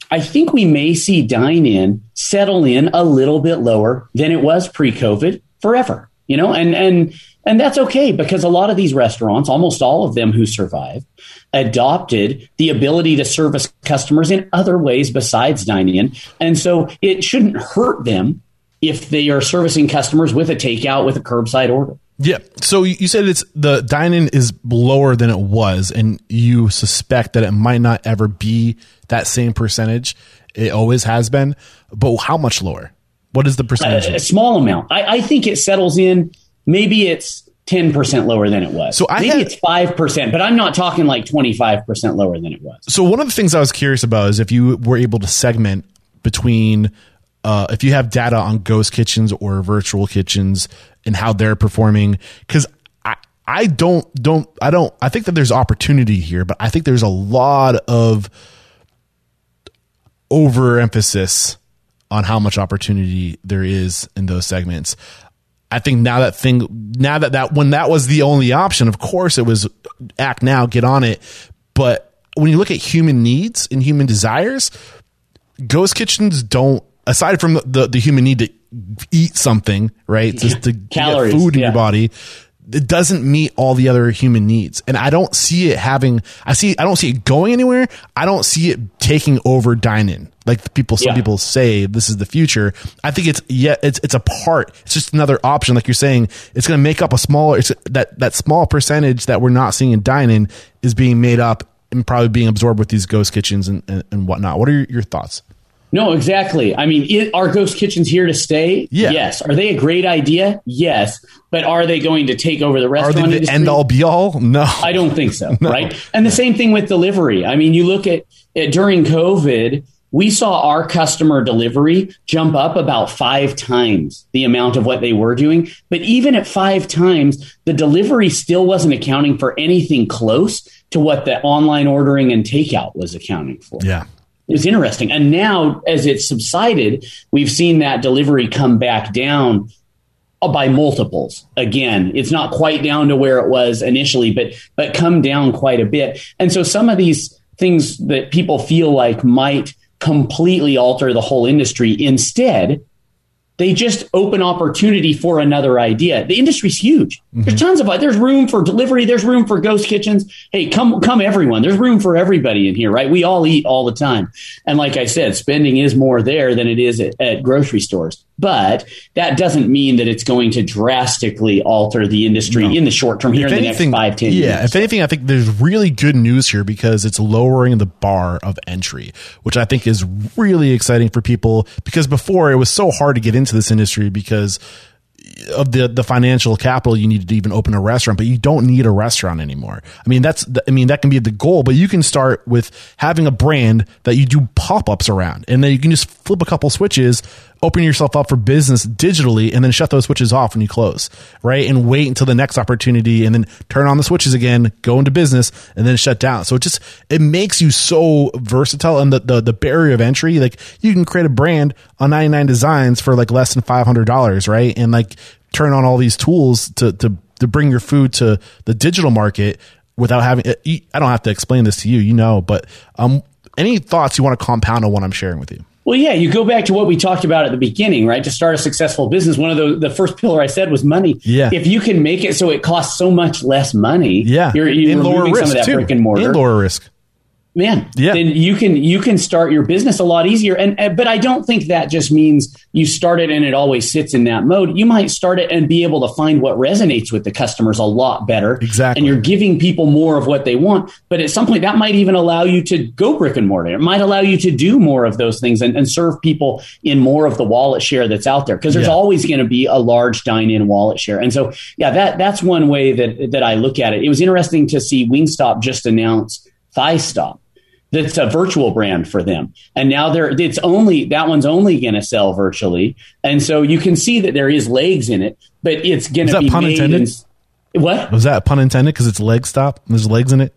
I think we may see dine in settle in a little bit lower than it was pre COVID forever, you know, and, and, and that's okay because a lot of these restaurants, almost all of them who survived, adopted the ability to service customers in other ways besides dining in. And so it shouldn't hurt them if they are servicing customers with a takeout, with a curbside order. Yeah. So you said it's the dining is lower than it was, and you suspect that it might not ever be that same percentage. It always has been, but how much lower? What is the percentage? A, a small amount. I, I, think it settles in. Maybe it's ten percent lower than it was. So I maybe had, it's five percent, but I'm not talking like twenty five percent lower than it was. So one of the things I was curious about is if you were able to segment between uh, if you have data on ghost kitchens or virtual kitchens and how they're performing because I I don't don't I don't I think that there's opportunity here, but I think there's a lot of overemphasis on how much opportunity there is in those segments. I think now that thing now that that when that was the only option, of course it was act now, get on it. But when you look at human needs and human desires, ghost kitchens don't aside from the, the, human need to eat something, right? Just to Calories, get food in yeah. your body. It doesn't meet all the other human needs. And I don't see it having, I see, I don't see it going anywhere. I don't see it taking over dine-in. Like people, some yeah. people say this is the future. I think it's, yeah, it's, it's a part. It's just another option. Like you're saying, it's going to make up a smaller, it's that, that small percentage that we're not seeing in dine-in is being made up and probably being absorbed with these ghost kitchens and, and, and whatnot. What are your, your thoughts? No, exactly. I mean, it, are ghost kitchens here to stay? Yeah. Yes. Are they a great idea? Yes. But are they going to take over the restaurant Are they the industry? end all be all? No. I don't think so. no. Right. And the same thing with delivery. I mean, you look at it during COVID, we saw our customer delivery jump up about five times the amount of what they were doing. But even at five times, the delivery still wasn't accounting for anything close to what the online ordering and takeout was accounting for. Yeah is interesting. And now, as it subsided, we've seen that delivery come back down uh, by multiples. Again, it's not quite down to where it was initially, but but come down quite a bit. And so some of these things that people feel like might completely alter the whole industry instead they just open opportunity for another idea. The industry's huge. Mm-hmm. There's tons of there's room for delivery. There's room for ghost kitchens. Hey, come come everyone. There's room for everybody in here, right? We all eat all the time, and like I said, spending is more there than it is at, at grocery stores. But that doesn't mean that it's going to drastically alter the industry no. in the short term here if in anything, the next five ten yeah, years. Yeah, if anything, I think there's really good news here because it's lowering the bar of entry, which I think is really exciting for people because before it was so hard to get into this industry because of the the financial capital you needed to even open a restaurant, but you don't need a restaurant anymore. I mean, that's the, I mean that can be the goal, but you can start with having a brand that you do pop ups around, and then you can just flip a couple switches, open yourself up for business digitally, and then shut those switches off when you close, right? And wait until the next opportunity, and then turn on the switches again, go into business, and then shut down. So it just it makes you so versatile, and the the, the barrier of entry, like you can create a brand on ninety nine designs for like less than five hundred dollars, right? And like turn on all these tools to to to bring your food to the digital market without having I don't have to explain this to you, you know, but um any thoughts you want to compound on what I'm sharing with you? Well, yeah, you go back to what we talked about at the beginning, right? To start a successful business, one of the the first pillar I said was money. Yeah. If you can make it so it costs so much less money, yeah, you're, you're removing some of that too. brick and mortar. And lower risk. Man, Yeah. then you can you can start your business a lot easier. And, and but I don't think that just means you start it and it always sits in that mode. You might start it and be able to find what resonates with the customers a lot better. Exactly. And you're giving people more of what they want. But at some point, that might even allow you to go brick and mortar. It might allow you to do more of those things and, and serve people in more of the wallet share that's out there. Because there's Yeah. always going to be a large dine-in wallet share. And so, yeah, that that's one way that that I look at it. It was interesting to see Wingstop just announce Thigh Stop that's a virtual brand for them. And now they're it's only that one's only going to sell virtually. And so you can see that there is legs in it, but it's going Is to that be pun intended? in- what? Was that a pun intended? Because it's leg stop. There's legs in it.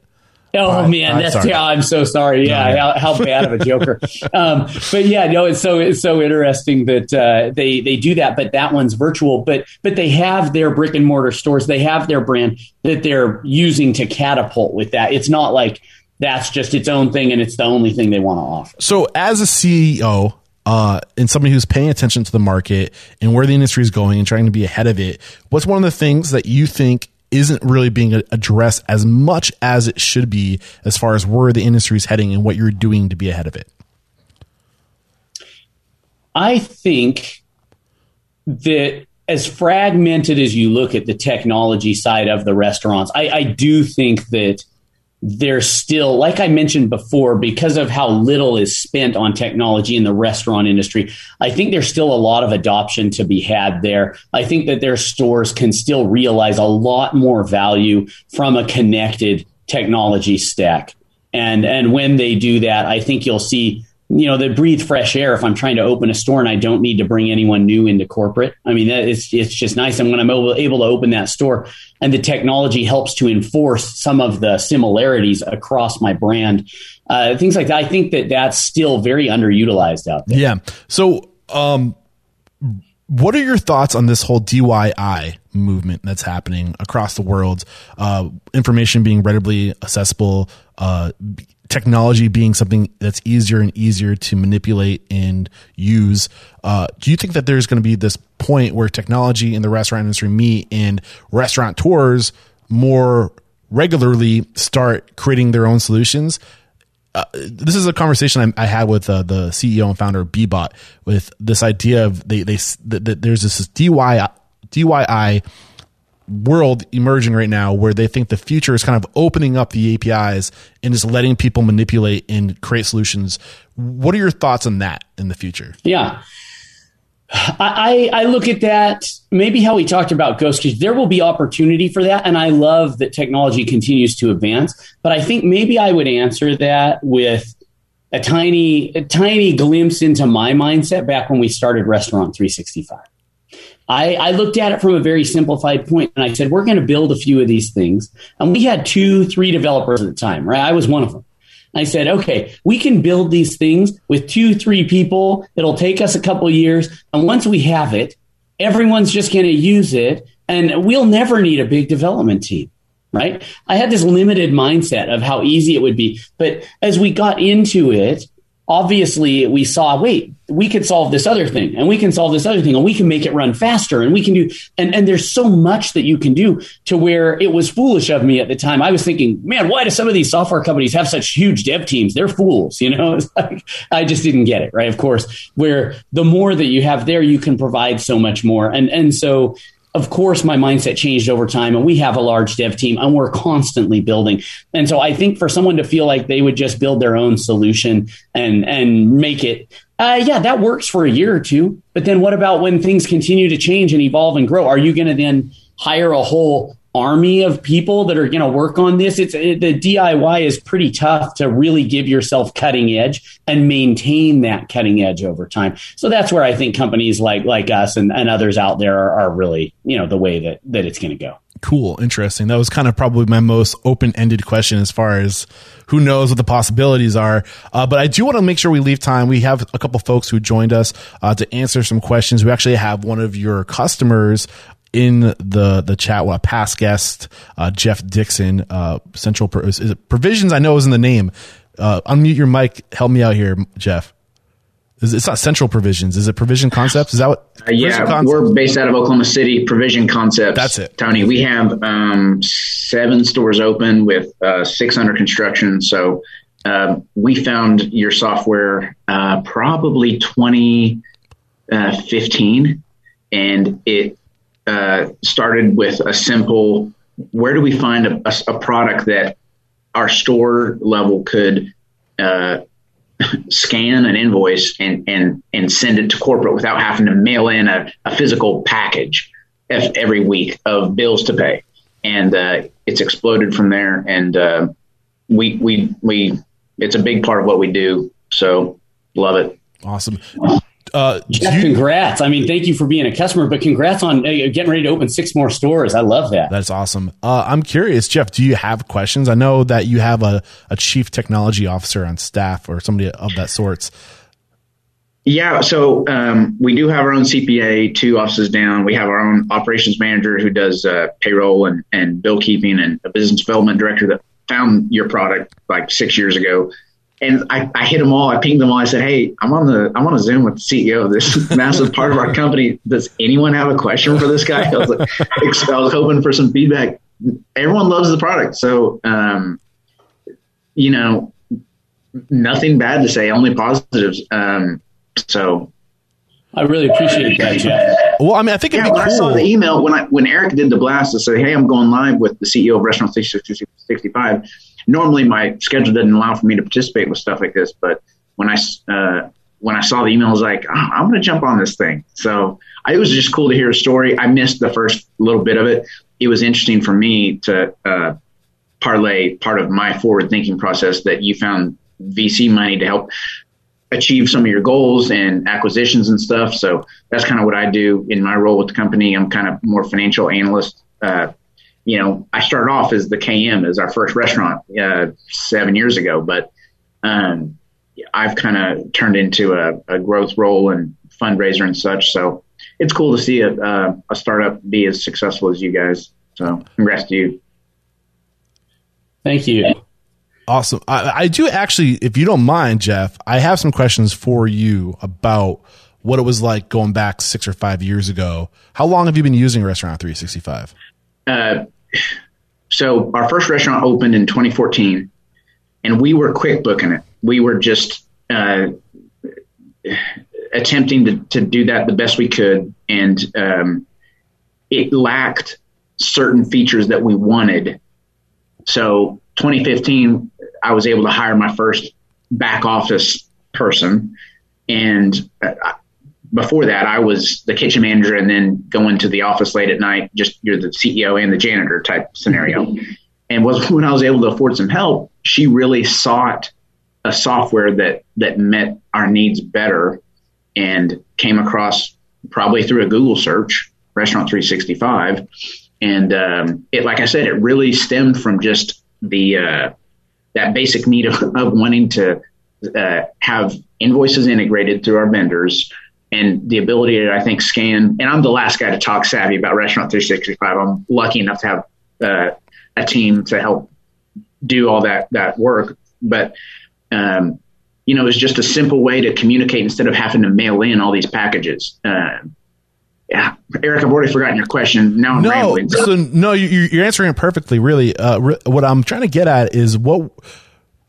Oh man, I'm that's sorry. yeah. I'm so sorry. Yeah, No, how, how bad of a joker. um, but yeah, no, it's so it's so interesting that uh, they they do that. But that one's virtual. But but they have their brick and mortar stores. They have their brand that they're using to catapult with that. It's not like that's just its own thing and it's the only thing they want to offer. So, as a CEO uh, and somebody who's paying attention to the market and where the industry is going and trying to be ahead of it, what's one of the things that you think isn't really being addressed as much as it should be as far as where the industry is heading and what you're doing to be ahead of it? I think that as fragmented as you look at the technology side of the restaurants, I, I do think that there's still, like I mentioned before, because of how little is spent on technology in the restaurant industry, I think there's still a lot of adoption to be had there. I think that their stores can still realize a lot more value from a connected technology stack. And and when they do that, I think you'll see you know, that breathe fresh air if I'm trying to open a store and I don't need to bring anyone new into corporate. I mean, that it's, it's just nice. And when I'm able, able to open that store and the technology helps to enforce some of the similarities across my brand, uh, things like that, I think that that's still very underutilized out there. Yeah. So, um, what are your thoughts on this whole DIY movement that's happening across the world? Uh, information being readily accessible, uh, technology being something that's easier and easier to manipulate and use. Uh, do you think that there's going to be this point where technology and the restaurant industry meet and restaurateurs more regularly start creating their own solutions? Uh, this is a conversation I, I had with uh, the CEO and founder of Bbot with this idea of they they that there's this DIY DIY world emerging right now where they think the future is kind of opening up the APIs and just letting people manipulate and create solutions. What are your thoughts on that in the future? Yeah. I, I look at that maybe how we talked about Ghost. There will be opportunity for that, and I love that technology continues to advance. But I think maybe I would answer that with a tiny, a tiny glimpse into my mindset back when we started Restaurant 365. I, I looked at it from a very simplified point, and I said, "We're going to build a few of these things." And we had two, three developers at the time, right? I was one of them. I said, okay, we can build these things with two, three people. It'll take us a couple years. And once we have it, everyone's just going to use it and we'll never need a big development team. Right. I had this limited mindset of how easy it would be. But as we got into it, obviously we saw, wait, we could solve this other thing and we can solve this other thing and we can make it run faster and we can do, and, and there's so much that you can do to where it was foolish of me at the time. I was thinking, man, why do some of these software companies have such huge dev teams? They're fools, you know? Like, I just didn't get it, right? Of course, where the more that you have there, you can provide so much more. And, and so, of course, my mindset changed over time, and we have a large dev team, and we're constantly building. And so, I think for someone to feel like they would just build their own solution and and make it, uh, yeah, that works for a year or two. But then, what about when things continue to change and evolve and grow? Are you going to then hire a whole army of people that are going to work on this. It's it, the DIY is pretty tough to really give yourself cutting edge and maintain that cutting edge over time. So that's where I think companies like like us and, and others out there are, are really you know the way that that it's going to go. Cool, interesting. That was kind of probably my most open-ended question as far as who knows what the possibilities are. Uh, but I do want to make sure we leave time. We have a couple folks who joined us uh, to answer some questions. We actually have one of your customers in the the chat. Well, a past guest, uh, Jeff Dixon, uh, Central Pro- is it Provisions. I know is in the name. Uh, unmute your mic. Help me out here, Jeff. Is- It's not Central Provisions. Is it Provision Concepts? Is that what? Uh, yeah, we're based out of Oklahoma City. Provision Concepts. That's it. Tony. We have um, seven stores open with uh, six under construction. So uh, we found your software uh, probably 2015, and it uh, started with a simple where do we find a, a, a product that our store level could uh, scan an invoice and, and, and send it to corporate without having to mail in a, a physical package every week of bills to pay. And uh, it's exploded from there. And uh, we, we, we, it's a big part of what we do. So love it. Awesome. Uh, Jeff, you, congrats. I mean, thank you for being a customer, but congrats on uh, getting ready to open six more stores. I love that. That's awesome. Uh, I'm curious, Jeff, do you have questions? I know that you have a, a chief technology officer on staff or somebody of that sorts. Yeah, so um, we do have our own CPA, two offices down. We have our own operations manager who does uh, payroll and, and bill keeping, and a business development director that found your product like six years ago and I, I hit them all. I pinged them all. I said, "Hey, I'm on the I'm on a Zoom with the CEO of this massive part of our company. Does anyone have a question for this guy?" I was like, I was hoping for some feedback. Everyone loves the product, so um, you know, nothing bad to say, only positives. Um, so I really appreciate that, Jeff. Well, I mean, I think yeah, when cool. I saw the email when I when Eric did the blast to said, "Hey, I'm going live with the CEO of Restaurant 65." Normally my schedule doesn't allow for me to participate with stuff like this, but when I uh, when I saw the email, I was like, oh, I'm going to jump on this thing. So I, it was just cool to hear a story. I missed the first little bit of it. It was interesting for me to uh, parlay part of my forward thinking process that you found VC money to help achieve some of your goals and acquisitions and stuff. So that's kind of what I do in my role with the company. I'm kind of more financial analyst, uh, you know, I started off as the KM as our first restaurant uh, seven years ago, but um, I've kind of turned into a, a, growth role and fundraiser and such. So it's cool to see a, uh, a startup be as successful as you guys. So congrats to you. Thank you. Awesome. I, I do actually, if you don't mind, Jeff, I have some questions for you about what it was like going back six or five years ago. How long have you been using Restaurant 365? Uh, so our first restaurant opened in 2014, and we were quick booking it. We were just uh, attempting to, to do that the best we could, and um, it lacked certain features that we wanted. So 2015, I was able to hire my first back office person, and uh, before that, I was the kitchen manager and then going to the office late at night, just you're the CEO and the janitor type scenario. and was when I was able to afford some help, she really sought a software that that met our needs better and came across probably through a Google search, Restaurant 365. And um, it, like I said, it really stemmed from just the uh, that basic need of, of wanting to uh, have invoices integrated through our vendors and the ability to, I think, scan. And I'm the last guy to talk savvy about Restaurant 365. I'm lucky enough to have uh, a team to help do all that that work. But um, you know, it's just a simple way to communicate instead of having to mail in all these packages. Uh, yeah, Eric, I've already forgotten your question. Now I'm no, rambling. So no, you're answering it perfectly. Really, uh, re- what I'm trying to get at is what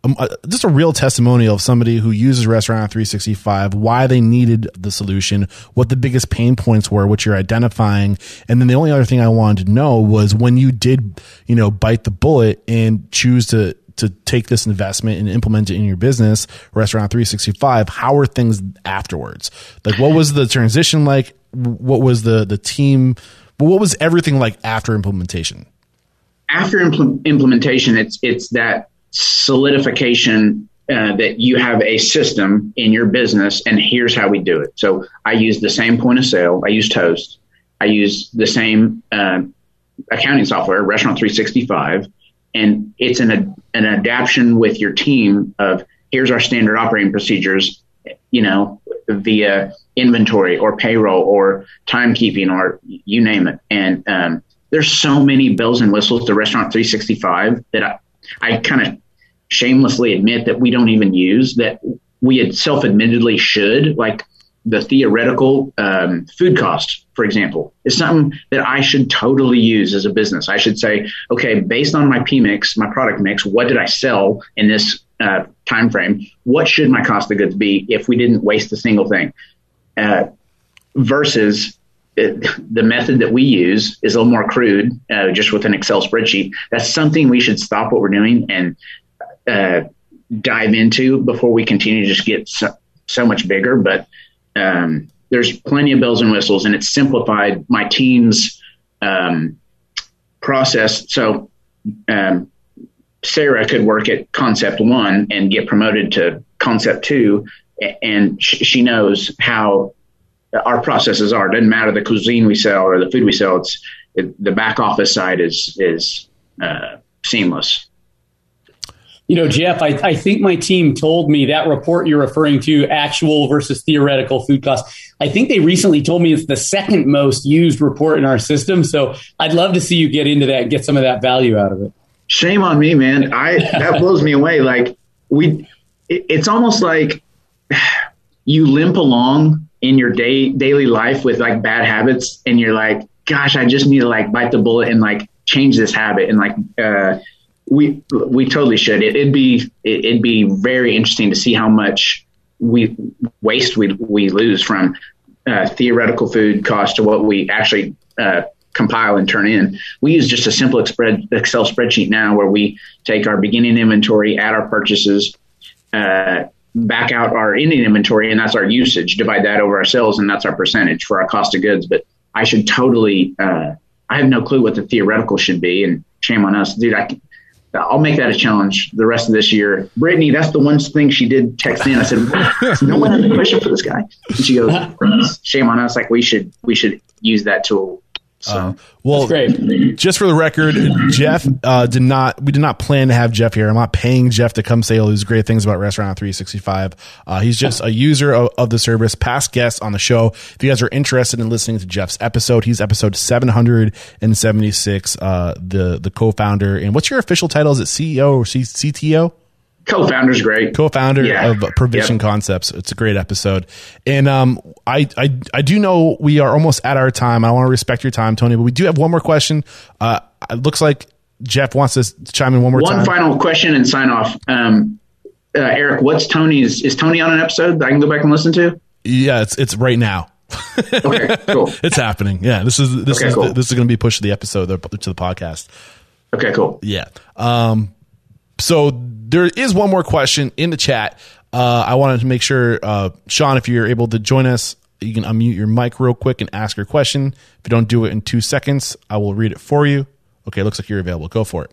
um, uh, just a real testimonial of somebody who uses Restaurant 365, why they needed the solution, what the biggest pain points were, what you're identifying. And then the only other thing I wanted to know was when you did, you know, bite the bullet and choose to, to take this investment and implement it in your business, Restaurant 365, how are things afterwards? Like, what was the transition like? What was the, the team? What was everything like after implementation? After impl- implementation, it's, it's that solidification uh, that you have a system in your business and here's how we do it. So I use the same point of sale. I use Toast. I use the same uh, accounting software, Restaurant 365, and it's an an adaptation with your team of here's our standard operating procedures, you know, via inventory or payroll or timekeeping or you name it. And um, there's so many bells and whistles to Restaurant 365 that I, I kind of shamelessly admit that we don't even use that we had self-admittedly should like the theoretical um, food cost for example is something that i should totally use as a business i should say okay based on my mix my product mix what did i sell in this uh, time frame. What should my cost of goods be if we didn't waste a single thing? Uh, versus it, the method that we use is a little more crude, uh, just with an Excel spreadsheet. That's something we should stop what we're doing and uh, dive into before we continue to just get so, so much bigger. But um, there's plenty of bells and whistles, and it's simplified my team's um, process. So um, Sarah could work at concept one and get promoted to concept two, and she knows how our processes are. It doesn't matter the cuisine we sell or the food we sell. It's it, the back office side is is uh, seamless. You know, Jeff, I, I think my team told me that report you're referring to, actual versus theoretical food costs. I think they recently told me it's the second most used report in our system. So I'd love to see you get into that and get some of that value out of it. Shame on me, man. I that blows me away. Like we, it, it's almost like you limp along in your day daily life with like bad habits, and you're like, gosh, I just need to like bite the bullet and like change this habit and like. uh we we totally should. It, would be it, would be very interesting to see how much we waste we we lose from uh, theoretical food cost to what we actually uh, compile and turn in. We use just a simple Excel spreadsheet now where we take our beginning inventory, add our purchases, uh, back out our ending inventory, and that's our usage. Divide that over our sales, and that's our percentage for our cost of goods. But I should totally. Uh, I have no clue what the theoretical should be, and shame on us, dude. I I'll make that a challenge the rest of this year. Brittany, that's the one thing she did text in. I said, "No one has a question for this guy." And she goes, "Shame on us. Like we should we should use that tool so, uh, well, just for the record, Jeff uh, did not. We did not plan to have Jeff here. I'm not paying Jeff to come say all these great things about Restaurant 365. Uh, he's just a user of, of, the service, past guest on the show. If you guys are interested in listening to Jeff's episode, he's episode 776. Uh, the the co-founder and what's your official title? Is it CEO or C- CTO? Co-founder's great. Co-founder yeah. of Provision yep. Concepts. It's a great episode. And um, I, I I do know we are almost at our time. I want to respect your time, Tony, but we do have one more question. Uh, it looks like Jeff wants to chime in one more one time. One final question and sign off. Um, uh, Eric, what's Tony's? Is Tony on an episode that I can go back and listen to? Yeah, it's it's right now. okay, cool. It's happening. Yeah, this is this okay, is cool. this is going to be pushed to the episode to the podcast. Okay, cool. Yeah. Um. So there is one more question in the chat. Uh, I wanted to make sure, uh, Sean, if you're able to join us, you can unmute your mic real quick and ask your question. If you don't do it in two seconds, I will read it for you. Okay, looks like you're available. Go for it.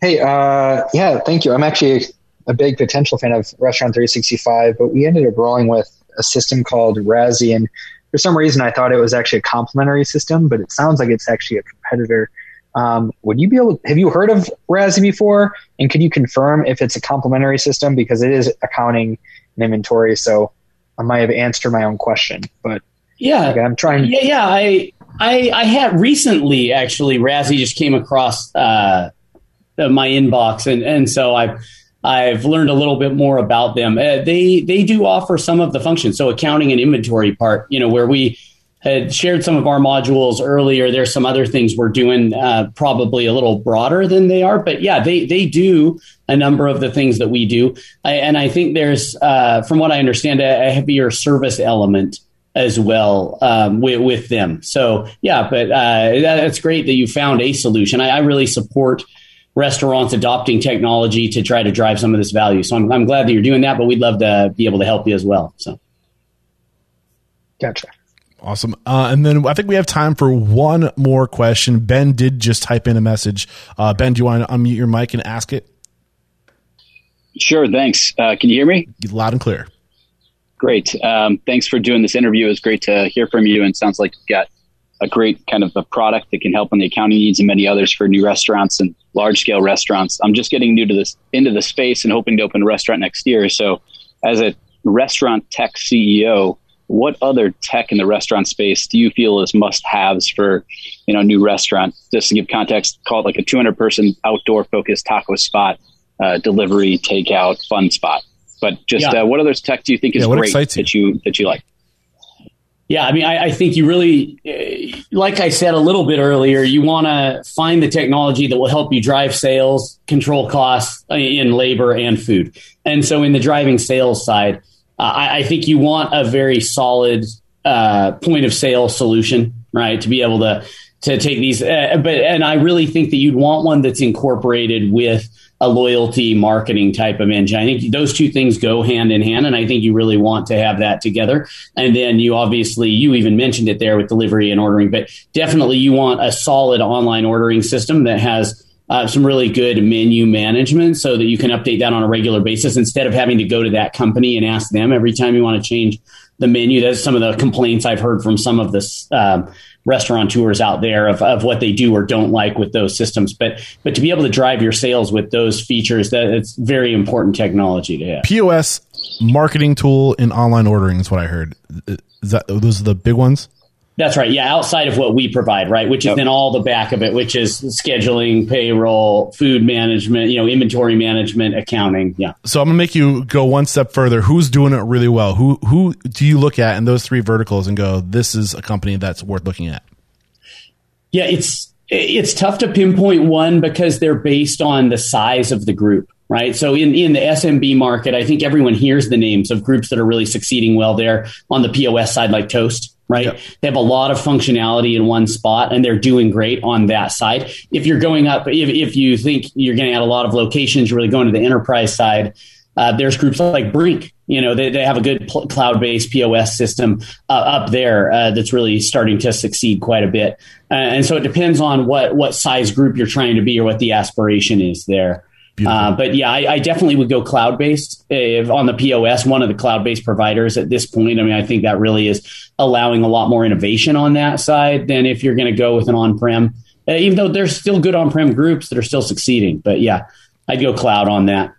Hey, uh, yeah, thank you. I'm actually a big potential fan of Restaurant 365, but we ended up rolling with a system called Razzie, and for some reason I thought it was actually a complementary system, but it sounds like it's actually a competitor. Um, would you be able? Have you heard of Razzie before? And could you confirm if it's a complementary system because it is accounting and inventory? So I might have answered my own question, but yeah, okay, I'm trying. Yeah, yeah. I I I had recently actually Razzie just came across uh, my inbox, and and so I've I've learned a little bit more about them. Uh, they they do offer some of the functions, so accounting and inventory part. You know, where we had shared some of our modules earlier. There's some other things we're doing uh, probably a little broader than they are, but yeah, they they do a number of the things that we do, I, and I think there's, uh, from what I understand, a, a, heavier service element as well um, with, with, them. So yeah, but uh, that's great that you found a solution. I, I, really support restaurants adopting technology to try to drive some of this value. So I'm, I'm glad that you're doing that, but we'd love to be able to help you as well. So. Gotcha. Awesome. Uh, and then I think we have time for one more question. Ben did just type in a message. Uh, ben, do you want to unmute your mic and ask it? Sure. Thanks. Uh, can you hear me? Loud and clear. Great. Um, thanks for doing this interview. It was great to hear from you, and sounds like you've got a great kind of a product that can help on the accounting needs and many others for new restaurants and large scale restaurants. I'm just getting new to this into the space and hoping to open a restaurant next year. So, as a restaurant tech CEO, what other tech in the restaurant space do you feel is must haves for you know a new restaurant just to give context call it like a 200 person outdoor focused taco spot uh, delivery takeout fun spot but just yeah. uh, what other tech do you think is yeah, great that you that you like Yeah, I mean, I, I, think you really, uh, like I said a little bit earlier, you want to find the technology that will help you drive sales, control costs uh, in labor and food. And so, in the driving sales side, uh, I, I, think you want a very solid uh, point of sale solution, right, to be able to to take these. Uh, but and I really think that you'd want one that's incorporated with a loyalty marketing type of engine. I think those two things go hand in hand, and I think you really want to have that together. And then you obviously, you even mentioned it there with delivery and ordering, but definitely you want a solid online ordering system that has uh, some really good menu management so that you can update that on a regular basis instead of having to go to that company and ask them every time you want to change the menu. That's some of the complaints I've heard from some of the um, restaurateurs out there of, of what they do or don't like with those systems. But but to be able to drive your sales with those features, that it's very important technology to have. POS marketing tool in online ordering is what I heard. Is that those are the big ones? That's right. Yeah, outside of what we provide, right, which is yep. then all the back of it, which is scheduling, payroll, food management, you know, inventory management, accounting. Yeah. So I'm gonna make you go one step further. Who's doing it really well? Who who do you look at in those three verticals and go, this is a company that's worth looking at? Yeah, it's it's tough to pinpoint one because they're based on the size of the group right? So in, in the SMB market, I think everyone hears the names of groups that are really succeeding well there on the POS side, like Toast, right? Yep. They have a lot of functionality in one spot and they're doing great on that side. If you're going up, if, if you think you're going to add a lot of locations, you're really going to the enterprise side. Uh, there's groups like Brink, you know, they, they have a good pl- cloud based POS system uh, up there uh, that's really starting to succeed quite a bit. Uh, and so it depends on what, what size group you're trying to be or what the aspiration is there. Uh, but yeah, I, I, definitely would go cloud based on the POS. One of the cloud based providers at this point. I mean, I think that really is allowing a lot more innovation on that side than if you're going to go with an on prem. Uh, even though there's still good on prem groups that are still succeeding, but yeah, I'd go cloud on that.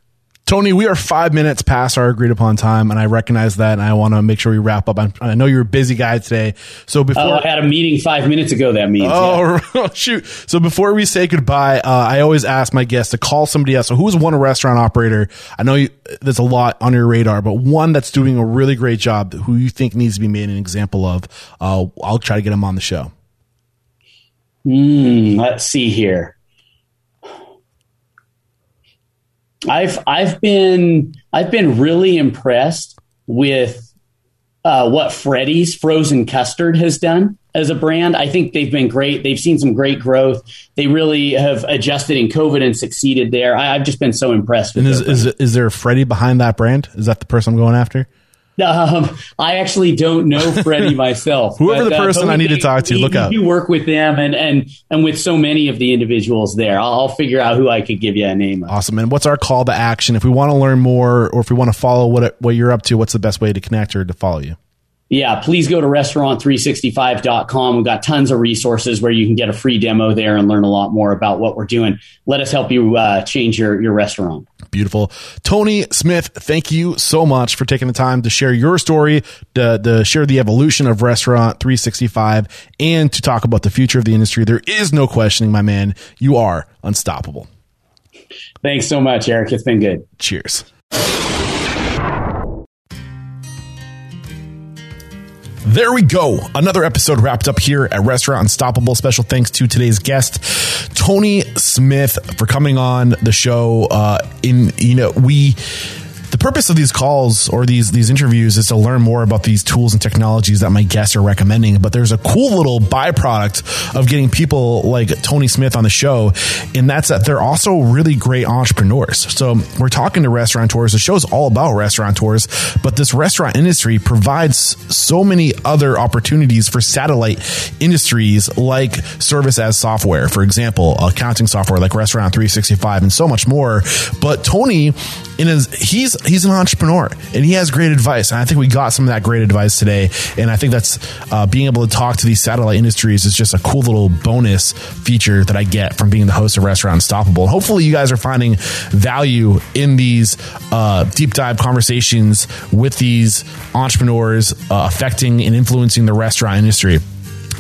Tony, we are five minutes past our agreed upon time, and I recognize that, and I want to make sure we wrap up. I'm, i know you're a busy guy today, so before oh, I had a meeting five minutes ago, that means. Oh, yeah. shoot! So before we say goodbye, uh, I always ask my guests to call somebody else. So who's one restaurant operator? I know you, there's a lot on your radar, but one that's doing a really great job, who you think needs to be made an example of. Uh, I'll try to get him on the show. Mm, let's see here. I've I've been I've been really impressed with uh, what Freddy's frozen custard has done as a brand. I think they've been great. They've seen some great growth. They really have adjusted in COVID and succeeded there. I, have just been so impressed. and is, is, is there a Freddy behind that brand? Is that the person I'm going after? Um, I actually don't know Freddie myself. Whoever but, the uh, person uh, I need to talk to, look up. You work with them and, and, and with so many of the individuals there. I'll, I'll figure out who I could give you a name of. Awesome. And what's our call to action? If we want to learn more or if we want to follow what, what you're up to, what's the best way to connect or to follow you? Yeah, please go to restaurant365.com. We've got tons of resources where you can get a free demo there and learn a lot more about what we're doing. Let us help you uh, change your, your restaurant. Beautiful. Tony Smith, thank you so much for taking the time to share your story, to, to share the evolution of Restaurant 365, and to talk about the future of the industry. There is no questioning, my man. You are unstoppable. Thanks so much, Eric. It's been good. Cheers. There we go. Another episode wrapped up here at Restaurant Unstoppable. Special thanks to today's guest, Tony Smith, for coming on the show. Uh, in you know we the purpose of these calls or these these interviews is to learn more about these tools and technologies that my guests are recommending. But there's a cool little byproduct of getting people like Tony Smith on the show, and that's that they're also really great entrepreneurs. So we're talking to restaurateurs. The show's all about restaurateurs, but this restaurant industry provides so many other opportunities for satellite industries like service as software, for example, accounting software like Restaurant 365, and so much more. But Tony, in his he's he's an entrepreneur and he has great advice. And I think we got some of that great advice today. And I think that's uh, being able to talk to these satellite industries is just a cool little bonus feature that I get from being the host of Restaurant Unstoppable. And hopefully, you guys are finding value in these uh, deep dive conversations with these entrepreneurs uh, affecting and influencing the restaurant industry.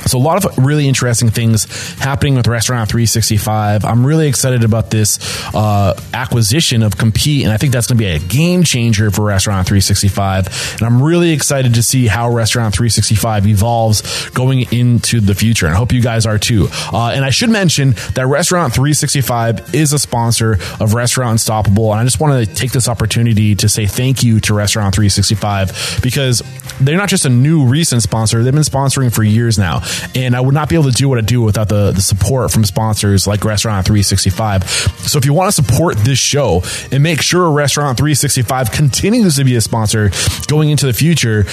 So a lot of really interesting things happening with Restaurant 365. I'm really excited about this uh, acquisition of Compeat, and I think that's going to be a game changer for Restaurant 365. And I'm really excited to see how Restaurant 365 evolves going into the future. And I hope you guys are too. Uh, and I should mention that Restaurant 365 is a sponsor of Restaurant Unstoppable, and I just want to take this opportunity to say thank you to Restaurant 365 because they're not just a new recent sponsor; they've been sponsoring for years now and I would not be able to do what I do without the, the support from sponsors like Restaurant 365. So if you want to support this show and make sure Restaurant 365 continues to be a sponsor going into the future,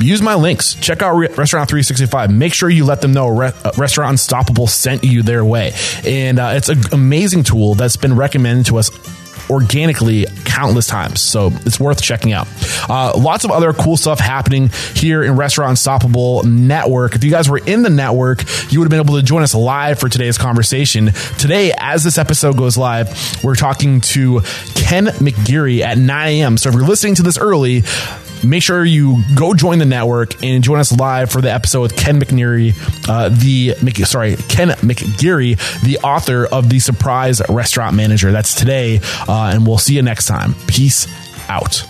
use my links. Check out Restaurant 365. Make sure you let them know Re- uh, Restaurant Unstoppable sent you their way. And uh, it's an amazing tool that's been recommended to us organically countless times. So it's worth checking out. Uh, lots of other cool stuff happening here in Restaurant Unstoppable Network. If you guys were in the network, you would have been able to join us live for today's conversation. Today, as this episode goes live, we're talking to Ken McGeary at 9 a.m. So if you're listening to this early, make sure you go join the network and join us live for the episode with Ken McNeary, uh, the sorry Ken McGeary, the author of the Surprise Restaurant Manager. That's today, uh, and we'll see you next time. Peace out.